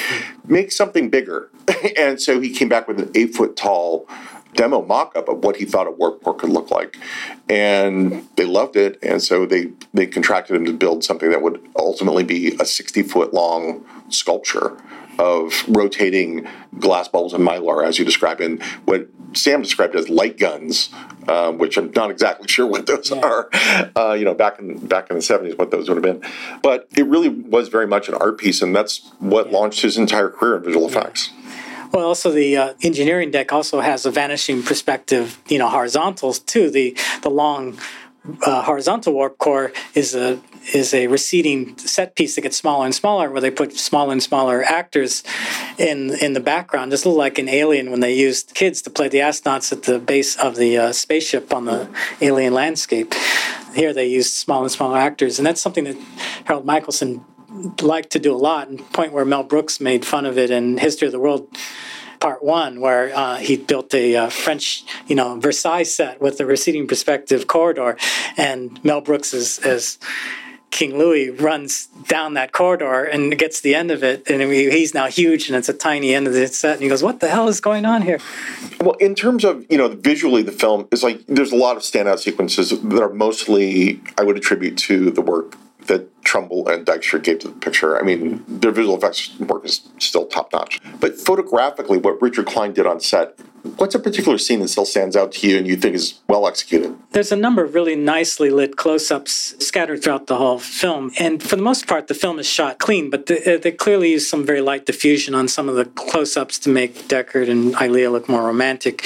Make something bigger. and so he came back with an eight foot tall demo mock-up of what he thought a warp core could look like and they loved it and so they they contracted him to build something that would ultimately be a 60 foot long sculpture of rotating glass bubbles and mylar, as you described, and what Sam described as light guns, um, which I'm not exactly sure what those yeah. are. Uh, you know, back in back in the '70s, what those would have been. But it really was very much an art piece, and that's what yeah. launched his entire career in visual effects. Well, also the uh, engineering deck also has a vanishing perspective, you know, horizontals too. The the long uh, horizontal warp core is a is a receding set piece that gets smaller and smaller, where they put smaller and smaller actors in in the background. Just a little like an Alien when they used kids to play the astronauts at the base of the uh, spaceship on the alien landscape. Here they used smaller and smaller actors, and that's something that Harold Michelson liked to do a lot. And point where Mel Brooks made fun of it in History of the World part one, where uh, he built a uh, French, you know, Versailles set with a receding perspective corridor, and Mel Brooks is as King Louis runs down that corridor and gets the end of it, and he's now huge, and it's a tiny end of the set. And he goes, "What the hell is going on here?" Well, in terms of you know visually, the film is like there's a lot of standout sequences that are mostly I would attribute to the work that Trumbull and Dykstra gave to the picture. I mean, their visual effects work is still top notch. But photographically, what Richard Kline did on set What's a particular scene that still stands out to you and you think is well executed? There's a number of really nicely lit close ups scattered throughout the whole film. And for the most part, the film is shot clean, but they, uh, they clearly use some very light diffusion on some of the close ups to make Decker and Ilia look more romantic.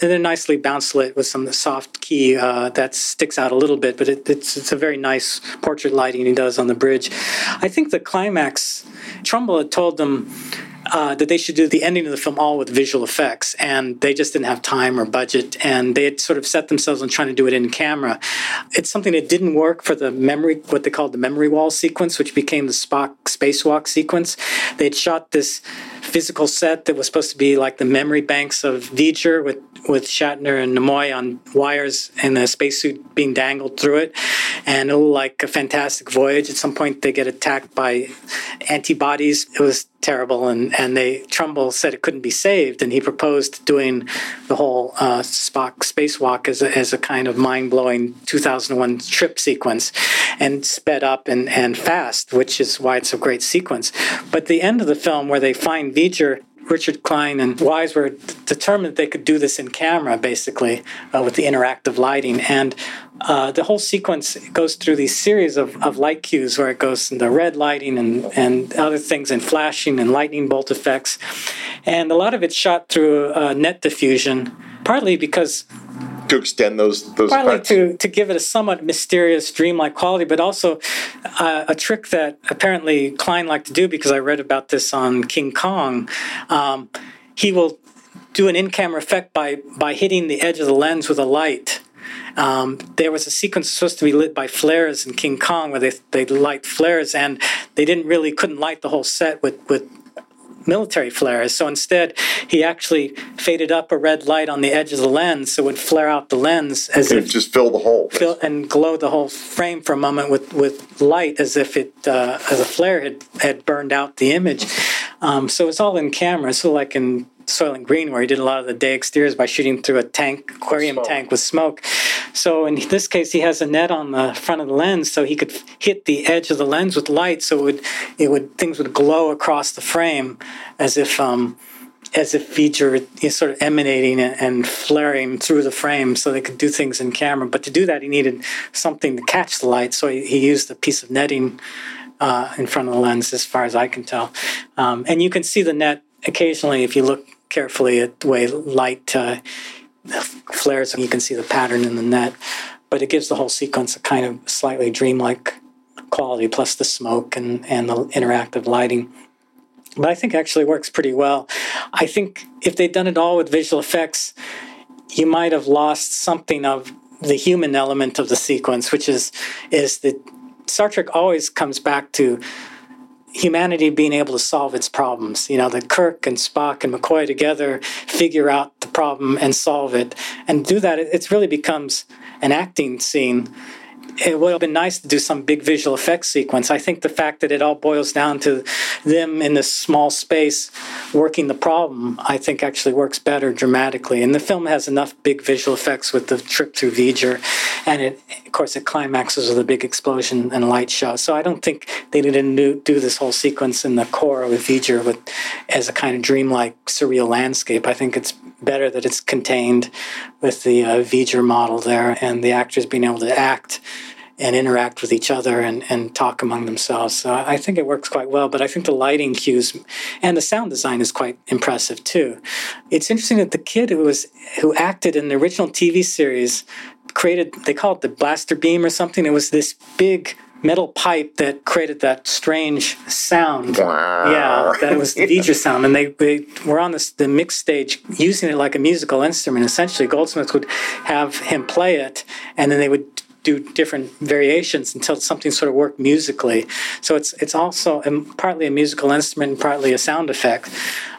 And they're nicely bounce lit with some soft key uh, that sticks out a little bit, but it, it's, it's a very nice portrait lighting he does on the bridge. I think the climax, Trumbull had told them uh, that they should do the ending of the film all with visual effects, and they just didn't have time or budget, and they had sort of set themselves on trying to do it in camera. It's something that didn't work for the memory, what they called the memory wall sequence, which became the Spock spacewalk sequence. They had shot this physical set that was supposed to be like the memory banks of V'ger with, with Shatner and Nimoy on wires and the spacesuit being dangled through it. And it looked like a fantastic voyage. At some point, they get attacked by antibodies. It was terrible, and and they Trumbull said it couldn't be saved, and he proposed doing the whole uh, Spock spacewalk as a, as a kind of mind blowing 2001 trip sequence, and sped up and and fast, which is why it's a great sequence. But the end of the film, where they find V'ger Richard Kline and Wise were determined they could do this in camera, basically, uh, with the interactive lighting. And uh, the whole sequence goes through these series of, of light cues where it goes into the red lighting and, and other things and flashing and lightning bolt effects. And a lot of it's shot through uh, net diffusion, partly because to extend those those partly to to give it a somewhat mysterious dreamlike quality but also uh, a trick that apparently Kline liked to do because i read about this on king kong. Um, he will do an in-camera effect by by hitting the edge of the lens with a light. Um, there was a sequence supposed to be lit by flares in King Kong where they they light flares and they didn't really couldn't light the whole set with with military flares. So instead, he actually faded up a red light on the edge of the lens so it would flare out the lens as and if just fill the hole. fill and glow the whole frame for a moment with, with light as if it uh, as a flare had, had burned out the image. Um, so it's all in camera. So like in Soylent Green, where he did a lot of the day exteriors by shooting through a tank aquarium Smoke. tank with smoke. So in this case, he has a net on the front of the lens, so he could hit the edge of the lens with light, so it would it would things would glow across the frame as if. Um, as if V'ger is sort of emanating and, and flaring through the frame so they could do things in camera. But to do that, he needed something to catch the light. So he, he used a piece of netting uh, in front of the lens, as far as I can tell. Um, and you can see the net occasionally if you look carefully at the way light uh, flares, you can see the pattern in the net. But it gives the whole sequence a kind of slightly dreamlike quality, plus the smoke and, and the interactive lighting but I think actually works pretty well. I think if they'd done it all with visual effects, you might have lost something of the human element of the sequence, which is is that Star Trek always comes back to humanity being able to solve its problems. You know, that Kirk and Spock and McCoy together figure out the problem and solve it, and do that. It really becomes an acting scene it would have been nice to do some big visual effects sequence. I think the fact that it all boils down to them in this small space working the problem, I think actually works better dramatically. And the film has enough big visual effects with the trip through V'ger, and it, of course, it climaxes with a big explosion and light show. So I don't think they didn't do, do this whole sequence in the core with V'ger with as a kind of dreamlike, surreal landscape. I think it's better that it's contained with the uh, model there and the actors being able to act and interact with each other and, and talk among themselves. So I think it works quite well, but I think the lighting cues and the sound design is quite impressive too. It's interesting that the kid who was who acted in the original TV series created they call it the blaster beam or something. It was this big metal pipe that created that strange sound. Yeah, that was the V'ger sound. And they, they were on this, the mix stage using it like a musical instrument. Essentially, Goldsmith would have him play it, and then they would do different variations until something sort of worked musically. So it's it's also partly a musical instrument and partly a sound effect.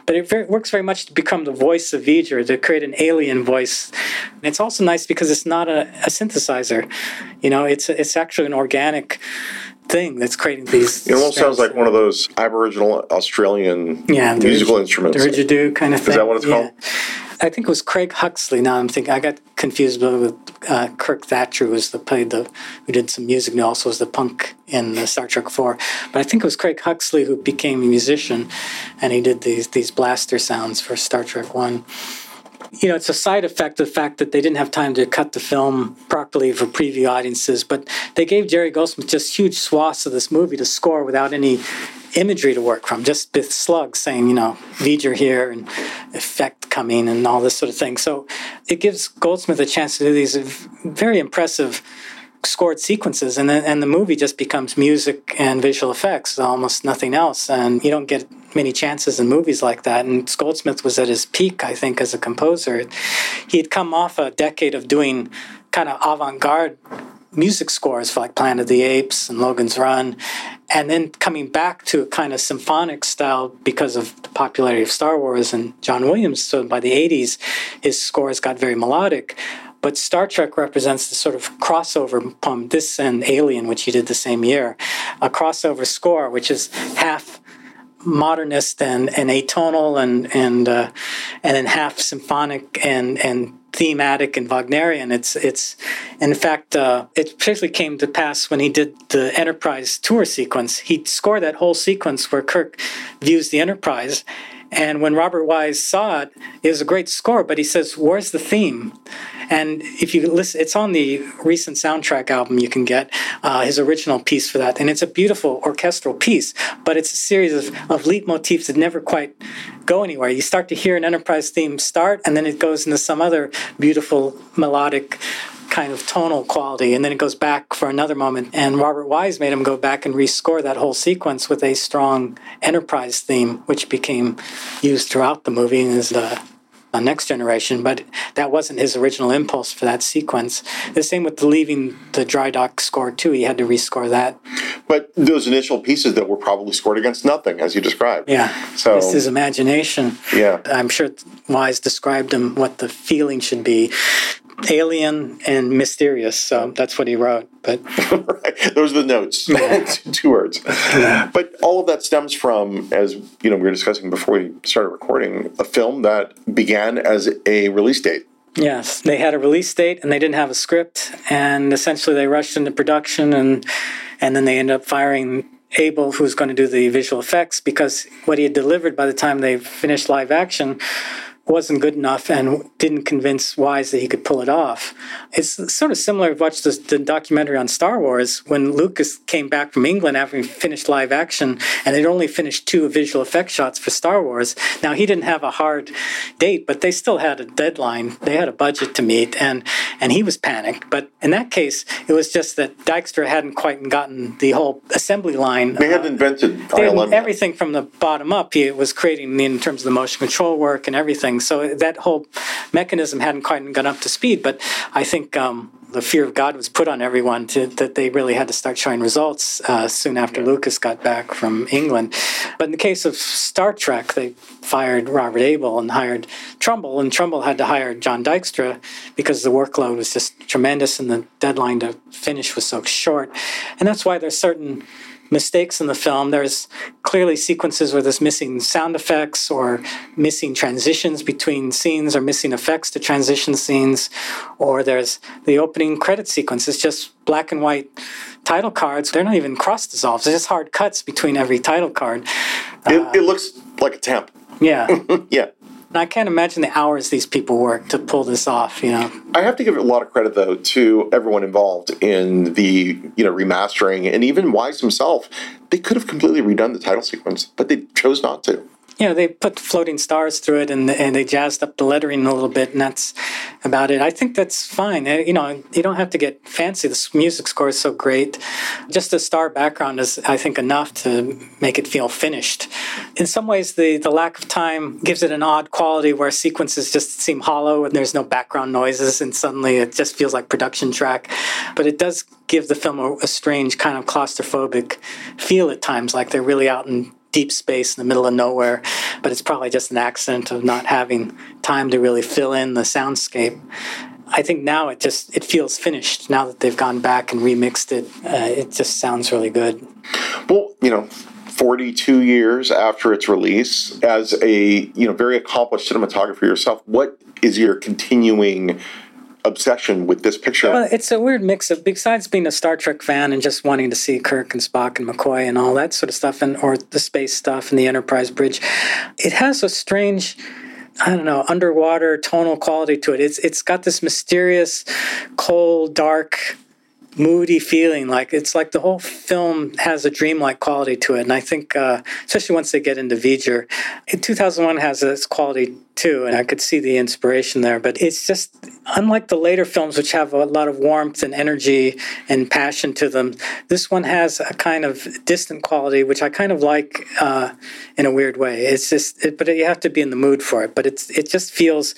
But it very, works very much to become the voice of V'ger, to create an alien voice. And it's also nice because it's not a, a synthesizer. You know, it's it's actually an organic thing that's creating these. It almost sounds like one of those Aboriginal Australian yeah, musical instruments. Didgeridoo kind of thing. that what it's called? I think it was Craig Huxley. Now I'm thinking I got confused with uh, Kirk Thatcher, who was the played the who did some music and also was the punk in the Star Trek Four. But I think it was Craig Huxley who became a musician, and he did these these blaster sounds for Star Trek One you know, it's a side effect of the fact that they didn't have time to cut the film properly for preview audiences. But they gave Jerry Goldsmith just huge swaths of this movie to score without any imagery to work from, just with slugs saying, you know, V'ger here and effect coming and all this sort of thing. So it gives Goldsmith a chance to do these very impressive scored sequences and then and the movie just becomes music and visual effects almost nothing else. And you don't get many chances in movies like that. And goldsmith was at his peak i think as a composer. He'd come off a decade of doing kind of avant-garde music scores for like planet of the apes and logan's run and then coming back to a kind of symphonic style because of the popularity of Star Wars and John Williams. So by the 80s, his scores got very melodic. But Star Trek represents the sort of crossover from this and Alien, which he did the same year, a crossover score, which is half modernist and, and atonal and and uh, and then half symphonic and and thematic and Wagnerian. It's it's in fact uh, it particularly came to pass when he did the Enterprise tour sequence. He scored that whole sequence where Kirk views the Enterprise. And when Robert Wise saw it, it was a great score, but he says, Where's the theme? And if you listen, it's on the recent soundtrack album you can get uh, his original piece for that. And it's a beautiful orchestral piece, but it's a series of, of leitmotifs that never quite go anywhere. You start to hear an Enterprise theme start, and then it goes into some other beautiful melodic kind of tonal quality, and then it goes back for another moment. And Robert Wise made him go back and rescore that whole sequence with a strong Enterprise theme, which became used throughout the movie and is the Next Generation, but that wasn't his original impulse for that sequence. The same with the leaving the dry dock score too. He had to rescore that. But those initial pieces that were probably scored against nothing, as you described. Yeah. So it's his imagination. Yeah. I'm sure Wise described him what the feeling should be alien and mysterious. So that's what he wrote. But right. those are the notes. Two words. But all of that stems from, as you know, we were discussing before we started recording, a film that began as a release date. Yes, they had a release date and they didn't have a script, and essentially they rushed into production, and and then they ended up firing Abel, who's going to do the visual effects, because what he had delivered by the time they finished live action wasn't good enough and didn't convince Wise that he could pull it off. It's sort of similar. I've watched this, the documentary on Star Wars when Lucas came back from England after he finished live action and they'd only finished two visual effect shots for Star Wars. Now, he didn't have a hard date, but they still had a deadline. They had a budget to meet and, and he was panicked. But in that case, it was just that Dykstra hadn't quite gotten the whole assembly line. They had uh, invented ILM. everything from the bottom up. He was creating in terms of the motion control work and everything things. So that whole mechanism hadn't quite gone up to speed. But I think um, the fear of God was put on everyone to, that they really had to start showing results uh, soon after yeah. Lucas got back from England. But in the case of Star Trek, they fired Robert Abel and hired Trumbull, and Trumbull had to hire John Dykstra because the workload was just tremendous and the deadline to finish was so short. And that's why there's certain mistakes in the film. There's clearly sequences where there's missing sound effects or missing transitions between scenes or missing effects to transition scenes. Or there's the opening credit sequence. It's just black and white title cards. They're not even cross dissolves. They're just hard cuts between every title card. It, uh, it looks like a temp. Yeah. yeah. I can't imagine the hours these people work to pull this off. You know, I have to give a lot of credit though to everyone involved in the you know remastering and even Wise himself. They could have completely redone the title sequence, but they chose not to you know, they put floating stars through it and, and they jazzed up the lettering a little bit, and that's about it. I think that's fine. Eh, you know, you don't have to get fancy. The music score is so great. Just a star background is, I think, enough to make it feel finished. In some ways, the, the lack of time gives it an odd quality where sequences just seem hollow and there's no background noises, and suddenly it just feels like production track. But it does give the film a, a strange kind of claustrophobic feel at times, like they're really out in deep space in the middle of nowhere, but it's probably just an accident of not having time to really fill in the soundscape. I think now it just it feels finished now that they've gone back and remixed it. Uh, it just sounds really good. Well, you know, 42 years after its release, as a you know very accomplished cinematographer yourself, what is your continuing obsession with this picture. Well, it's a weird mix of besides being a Star Trek fan and just wanting to see Kirk and Spock and McCoy and all that sort of stuff, and or the space stuff and the Enterprise bridge. It has a strange. I don't know, underwater tonal quality to it. It's it's got this mysterious, cold, dark moody feeling. Like it's like the whole film has a dreamlike quality to it. And I think, uh, especially once they get into V'Ger, 2001 has this quality too, and I could see the inspiration there. But it's just unlike the later films, which have a lot of warmth and energy and passion to them. This one has a kind of distant quality, which I kind of like uh, in a weird way. It's just, it, but you have to be in the mood for it. But it's it just feels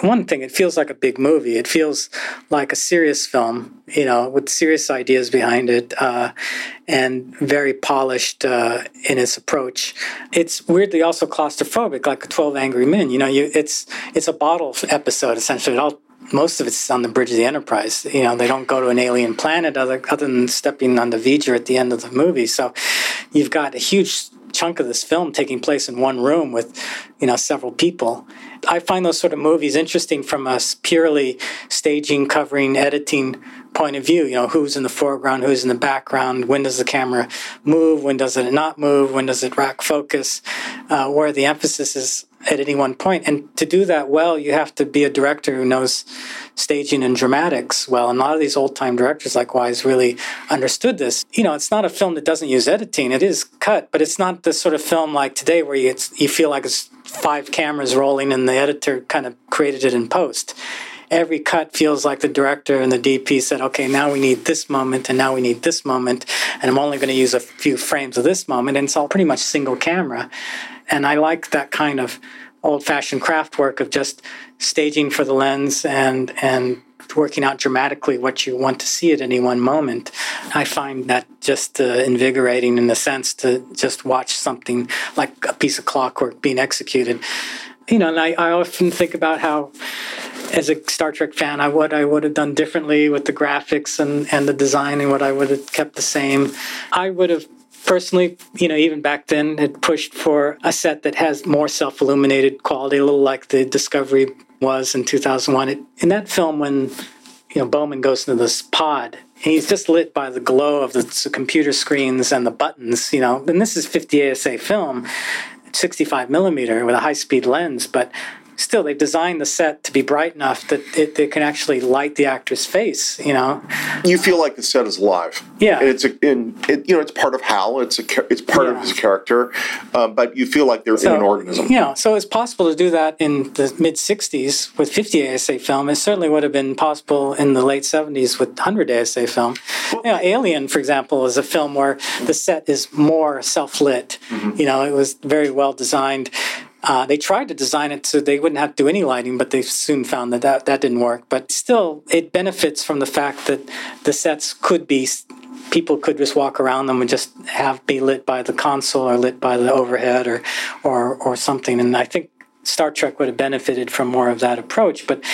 one thing. It feels like a big movie. It feels like a serious film, you know, with serious ideas behind it uh, and very polished uh, in its approach. It's weirdly also claustrophobic, like 12 Angry Men. You know, you, it's it's a bottle episode essentially. It all most of it's on the bridge of the Enterprise. You know, they don't go to an alien planet other, other than stepping on the V'ger at the end of the movie. So you've got a huge chunk of this film taking place in one room with, you know, several people. I find those sort of movies interesting from a purely staging, covering, editing point of view. You know, who's in the foreground, who's in the background, when does the camera move, when does it not move, when does it rack focus, uh, where the emphasis is at any one. And to do that well, you have to be a director who knows staging and dramatics well. And a lot of these old time directors, like Wise, really understood this. You know, it's not a film that doesn't use editing, it is cut, but it's not the sort of film like today where you, you feel like it's five cameras rolling and the editor kind of created it in post every cut feels like the director and the DP said, okay, now we need this moment and now we need this moment, and I'm only going to use a few frames of this moment, and it's all pretty much single camera. And I like that kind of old fashioned craft work of just staging for the lens and, and working out dramatically what you want to see at any one moment. I find that just uh, invigorating in the sense to just watch something like a piece of clockwork being executed. You know, and I, I often think about how as a Star Trek fan, I what I would have done differently with the graphics and, and the design and what I would have kept the same. I would have personally, you know, even back then had pushed for a set that has more self-illuminated quality, a little like the Discovery was in 2001. It, in that film, when you know Bowman goes into this pod, he's just lit by the glow of the computer screens and the buttons, you know. And this is 50 ASA film, 65 millimeter with a high-speed lens, but still they've designed the set to be bright enough that it, it, can actually light the actor's face you know? You feel like the set is alive yeah. And it's a in it, you know it's part of hal it's a it's part yeah. of his character um, but you feel like they're so, in an organism. yeah you know, so it's possible to do that in the mid 60s with 50 asa film. It certainly would have been possible in the late 70s with 100 asa film. Well, you know, alien for example is a film where the set is more self-lit. Mm-hmm. you know it was very well designed uh, they tried to design it so they wouldn't have to do any lighting, but they soon found that, that that didn't work. But still, it benefits from the fact that the sets could be people could just walk around them and just have be lit by the console or lit by the overhead or or or something. And I think Star Trek would have benefited from more of that approach, but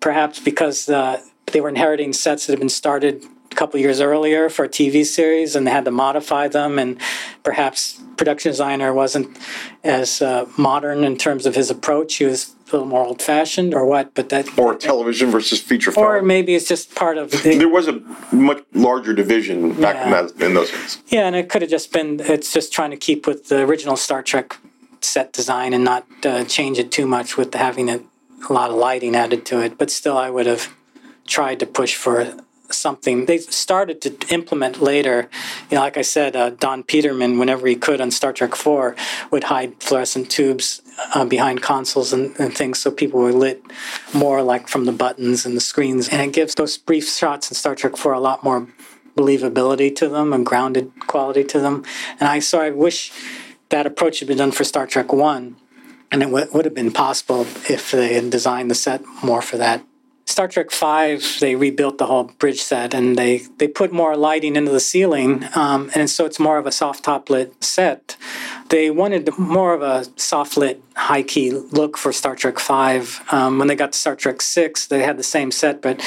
perhaps because uh, they were inheriting sets that had been started couple years earlier for a TV series, and they had to modify them. And perhaps production designer wasn't as uh, modern in terms of his approach. He was a little more old-fashioned, or what? But that or television versus feature film, or maybe it's just part of. The, there was a much larger division back yeah. in, that, in those days. Yeah, and it could have just been. It's just trying to keep with the original Star Trek set design and not uh, change it too much with having a, a lot of lighting added to it. But still, I would have tried to push for something they started to implement later. You know, like I said, uh, Don Peterman, whenever he could on Star Trek Four, would hide fluorescent tubes uh, behind consoles and, and, things, so people were lit more like from the buttons and the screens, and it gives those brief shots in Star Trek Four a lot more believability to them and grounded quality to them. And I so I wish that approach had been done for Star Trek One. And it w- would have been possible if they had designed the set more for that Star Trek Five, they rebuilt the whole bridge set and they they put more lighting into the ceiling, um, and so it's more of a soft top lit set. They wanted more of a soft lit, high key look for Star Trek Five. Um, when they got to Star Trek Six, they had the same set, but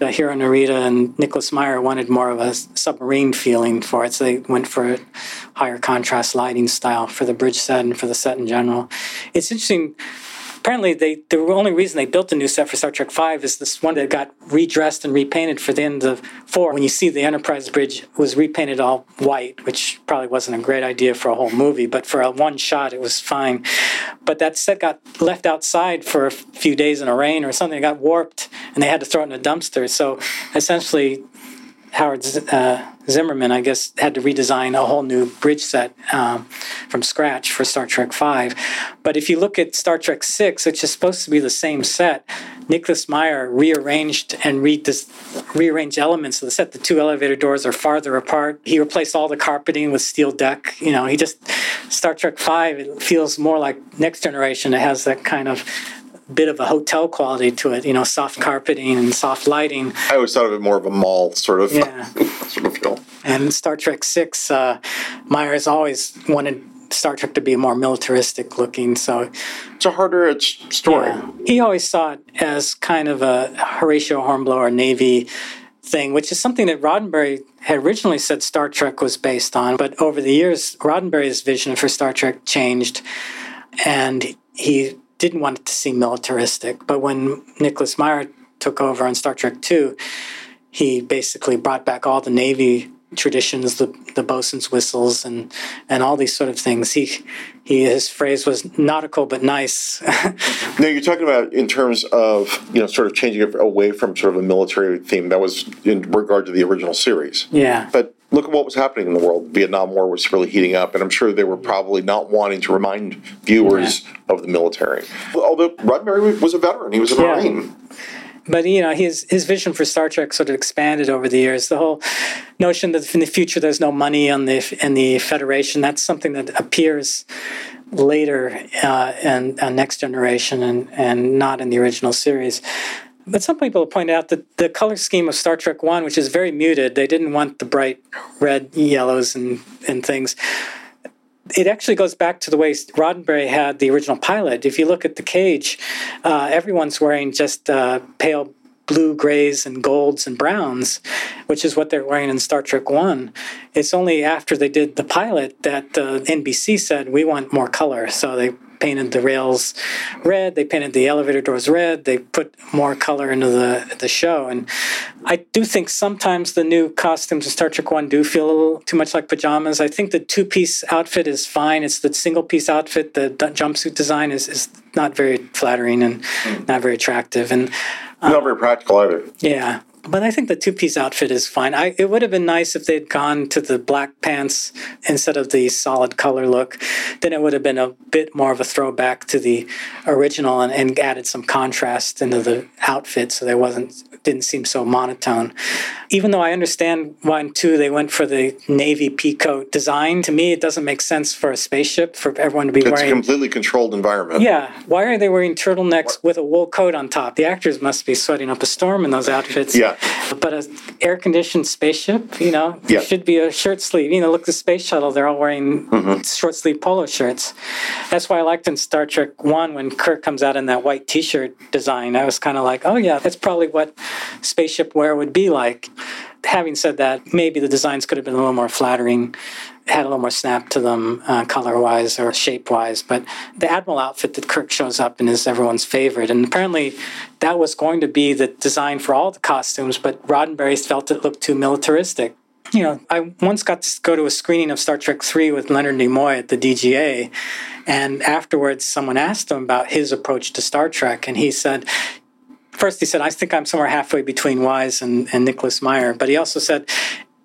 uh, Hiro Narita and Nicholas Meyer wanted more of a submarine feeling for it, so they went for a higher contrast lighting style for the bridge set and for the set in general. It's interesting apparently they the only reason they built a new set for Star Trek Five is this one that got redressed and repainted for the end of four. When you see the Enterprise bridge was repainted all white, which probably wasn't a great idea for a whole movie, but for a one shot it was fine. But that set got left outside for a few days in a rain or something. It got warped and they had to throw it in a dumpster. So essentially, Howard uh, Zimmerman, I guess, had to redesign a whole new bridge set um, from scratch for Star Trek Five. But if you look at Star Trek Six, which is supposed to be the same set, Nicholas Meyer rearranged and re- rearranged elements of the set. The two elevator doors are farther apart. He replaced all the carpeting with steel deck. You know, he just Star Trek Five. It feels more like Next Generation. It has that kind of bit of a hotel quality to it, you know, soft carpeting and soft lighting. I always thought of it more of a mall sort of Yeah. sort of feel. And Star Trek Six, uh, Myers always wanted Star Trek to be more militaristic looking, so It's a harder edge story. yeah. he always saw it as kind of a Horatio Hornblower Navy thing, which is something that Roddenberry had originally said Star Trek was based on. But over the years, Roddenberry's vision for Star Trek changed, and he didn't want it to seem militaristic. But when Nicholas Meyer took over on Star Trek Two, he basically brought back all the Navy traditions, the the bosun's whistles, and and all these sort of things. He he his phrase was nautical but nice. No, you're talking about in terms of you know sort of changing it away from sort of a military theme. That was in regard to the original series. yeah. But look at what was happening in the world. Vietnam War was really heating up, and I'm sure they were probably not wanting to remind viewers of the military. Although Roddenberry was a veteran, he was a Yeah. Marine. but you know his his vision for Star Trek sort of expanded over the years. The whole notion that in the future there's no money on the in the Federation that's something that appears later uh, in uh, Next Generation and and not in the original series. But some people point out that the color scheme of Star Trek One, which is very muted, they didn't want the bright red, yellows, and and things it actually goes back to the way Roddenberry had the original pilot. If you look at the cage, uh, everyone's wearing just uh, pale blue, grays, and golds and browns, which is what they're wearing in Star Trek One. It's only after they did the pilot that uh, NBC said we want more color, so they painted the rails red, they painted the elevator doors red, they put more color into the the show, and I do think sometimes the new costumes in Star Trek One do feel a little too much like pajamas. I think the two piece outfit is fine. It's the single piece outfit, the d- jumpsuit design is, is not very flattering and not very attractive. And Not very practical either. yeah. But I think the two piece outfit is fine. I, it would have been nice if they'd gone to the black pants instead of the solid color look. Then it would have been a bit more of a throwback to the original and, and added some contrast into the outfit so there wasn't didn't seem so monotone. Even though I understand why in two they went for the navy peacoat design, to me it doesn't make sense for a spaceship for everyone to be wearing. It's a completely controlled environment. yeah. Why are they wearing turtlenecks with a wool coat on top? The actors must be sweating up a storm in those outfits. Yeah. But an air conditioned spaceship, you know, Yeah. should be a shirt sleeve. You know, look at the space shuttle, they're all wearing Mm-hmm. short sleeve polo shirts. That's why I liked in Star Trek 1 when Kirk comes out in that white t shirt design. I was kind of like, oh, yeah, that's probably what spaceship wear would be like. Having said that, maybe the designs could have been a little more flattering, had a little more snap to them, uh, color wise or shape wise. But the Admiral outfit that Kirk shows up in is everyone's favorite. And apparently, that was going to be the design for all the costumes, but Roddenberry felt it looked too militaristic. You know, I once got to go to a screening of Star Trek 3 with Leonard Nimoy at the DGA. And afterwards, someone asked him about his approach to Star Trek. And he said, first he said, I think I'm somewhere halfway between Wise and, and Nicholas Meyer. But he also said,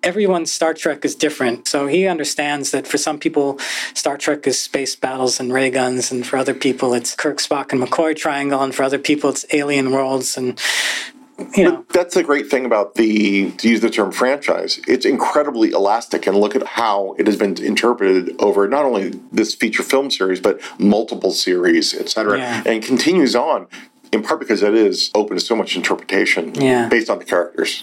everyone's Star Trek is different. So he understands that for some people, Star Trek is space battles and ray guns. And for other people, it's Kirk, Spock, and McCoy triangle. And for other people, it's alien worlds. And, you know, That's the great thing about the, to use the term franchise, it's incredibly elastic. And look at how it has been interpreted over not only this feature film series, but multiple series, et cetera, Yeah. and continues on. In part because that is open to so much interpretation Yeah. based on the characters.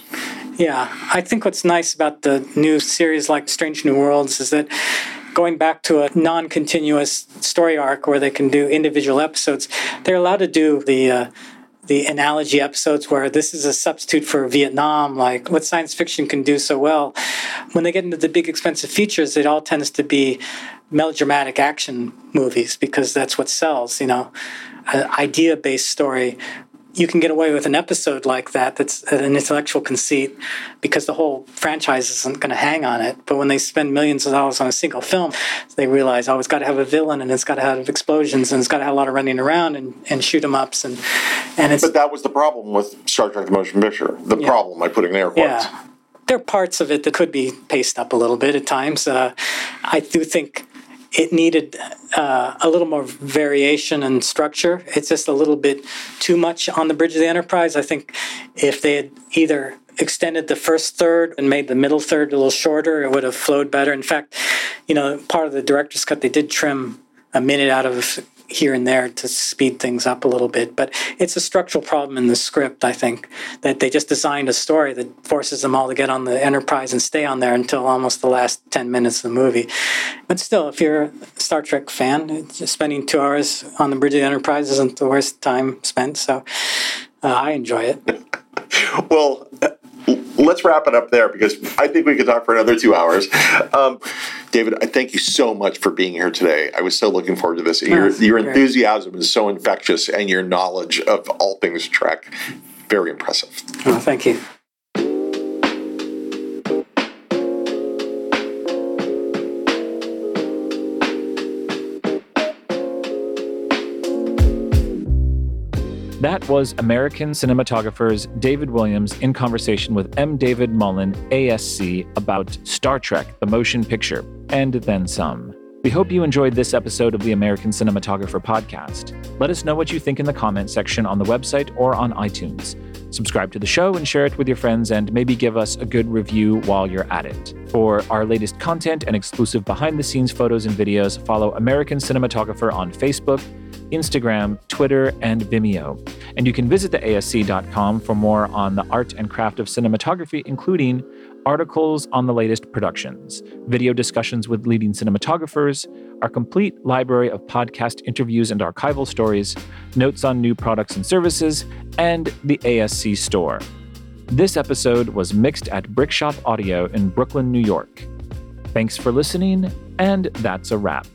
Yeah, I think what's nice about the new series like Strange New Worlds is that going back to a non-continuous story arc where they can do individual episodes, they're allowed to do the uh, the analogy episodes where this is a substitute for Vietnam, like what science fiction can do so well. When they get into the big expensive features, it all tends to be melodramatic action movies because that's what sells, you know. An idea based story you can get away with an episode like that that's an intellectual conceit because the whole franchise isn't going to hang on it. But when they spend millions of dollars on a single film, they realize, oh, it's got to have a villain and it's got to have explosions and it's got to have a lot of running around and, and shoot 'em ups and and it's But that was the problem with Star Trek The Motion Picture. The problem, I put in air quotes. yeah. There are parts of it that could be paced up a little bit at times. Uh, I do think it needed uh, a little more variation and structure. It's just a little bit too much on the Bridge of the Enterprise. I think if they had either extended the first third and made the middle third a little shorter, it would have flowed better. In fact, you know, part of the director's cut, they did trim a minute out of here and there to speed things up a little bit. But it's a structural problem in the script, I think, that they just designed a story that forces them all to get on the Enterprise and stay on there until almost the last 10 minutes of the movie. But still, if you're a Star Trek fan, spending two hours on the bridge of the Enterprise isn't the worst time spent. So uh, I enjoy it. well, let's wrap it up there because I think we could talk for another two hours. Um, David, I thank you so much for being here today. I was so looking forward to this. Your, your enthusiasm is so infectious, and your knowledge of all things Trek, very impressive. Oh, thank you. That was American cinematographers David Williams in conversation with M. David Mullen, ASC, about Star Trek, the motion picture, and then some. We hope you enjoyed this episode of the American Cinematographer podcast. Let us know what you think in the comment section on the website or on iTunes. Subscribe to the show and share it with your friends, and maybe give us a good review while you're at it. For our latest content and exclusive behind the scenes photos and videos, follow American Cinematographer on Facebook Instagram, Twitter, and Vimeo. And you can visit the ASC.com for more on the art and craft of cinematography, including articles on the latest productions, video discussions with leading cinematographers, our complete library of podcast interviews and archival stories, notes on new products and services, and the ASC store. This episode was mixed at Brickshop Audio in Brooklyn, New York. Thanks for listening, and that's a wrap.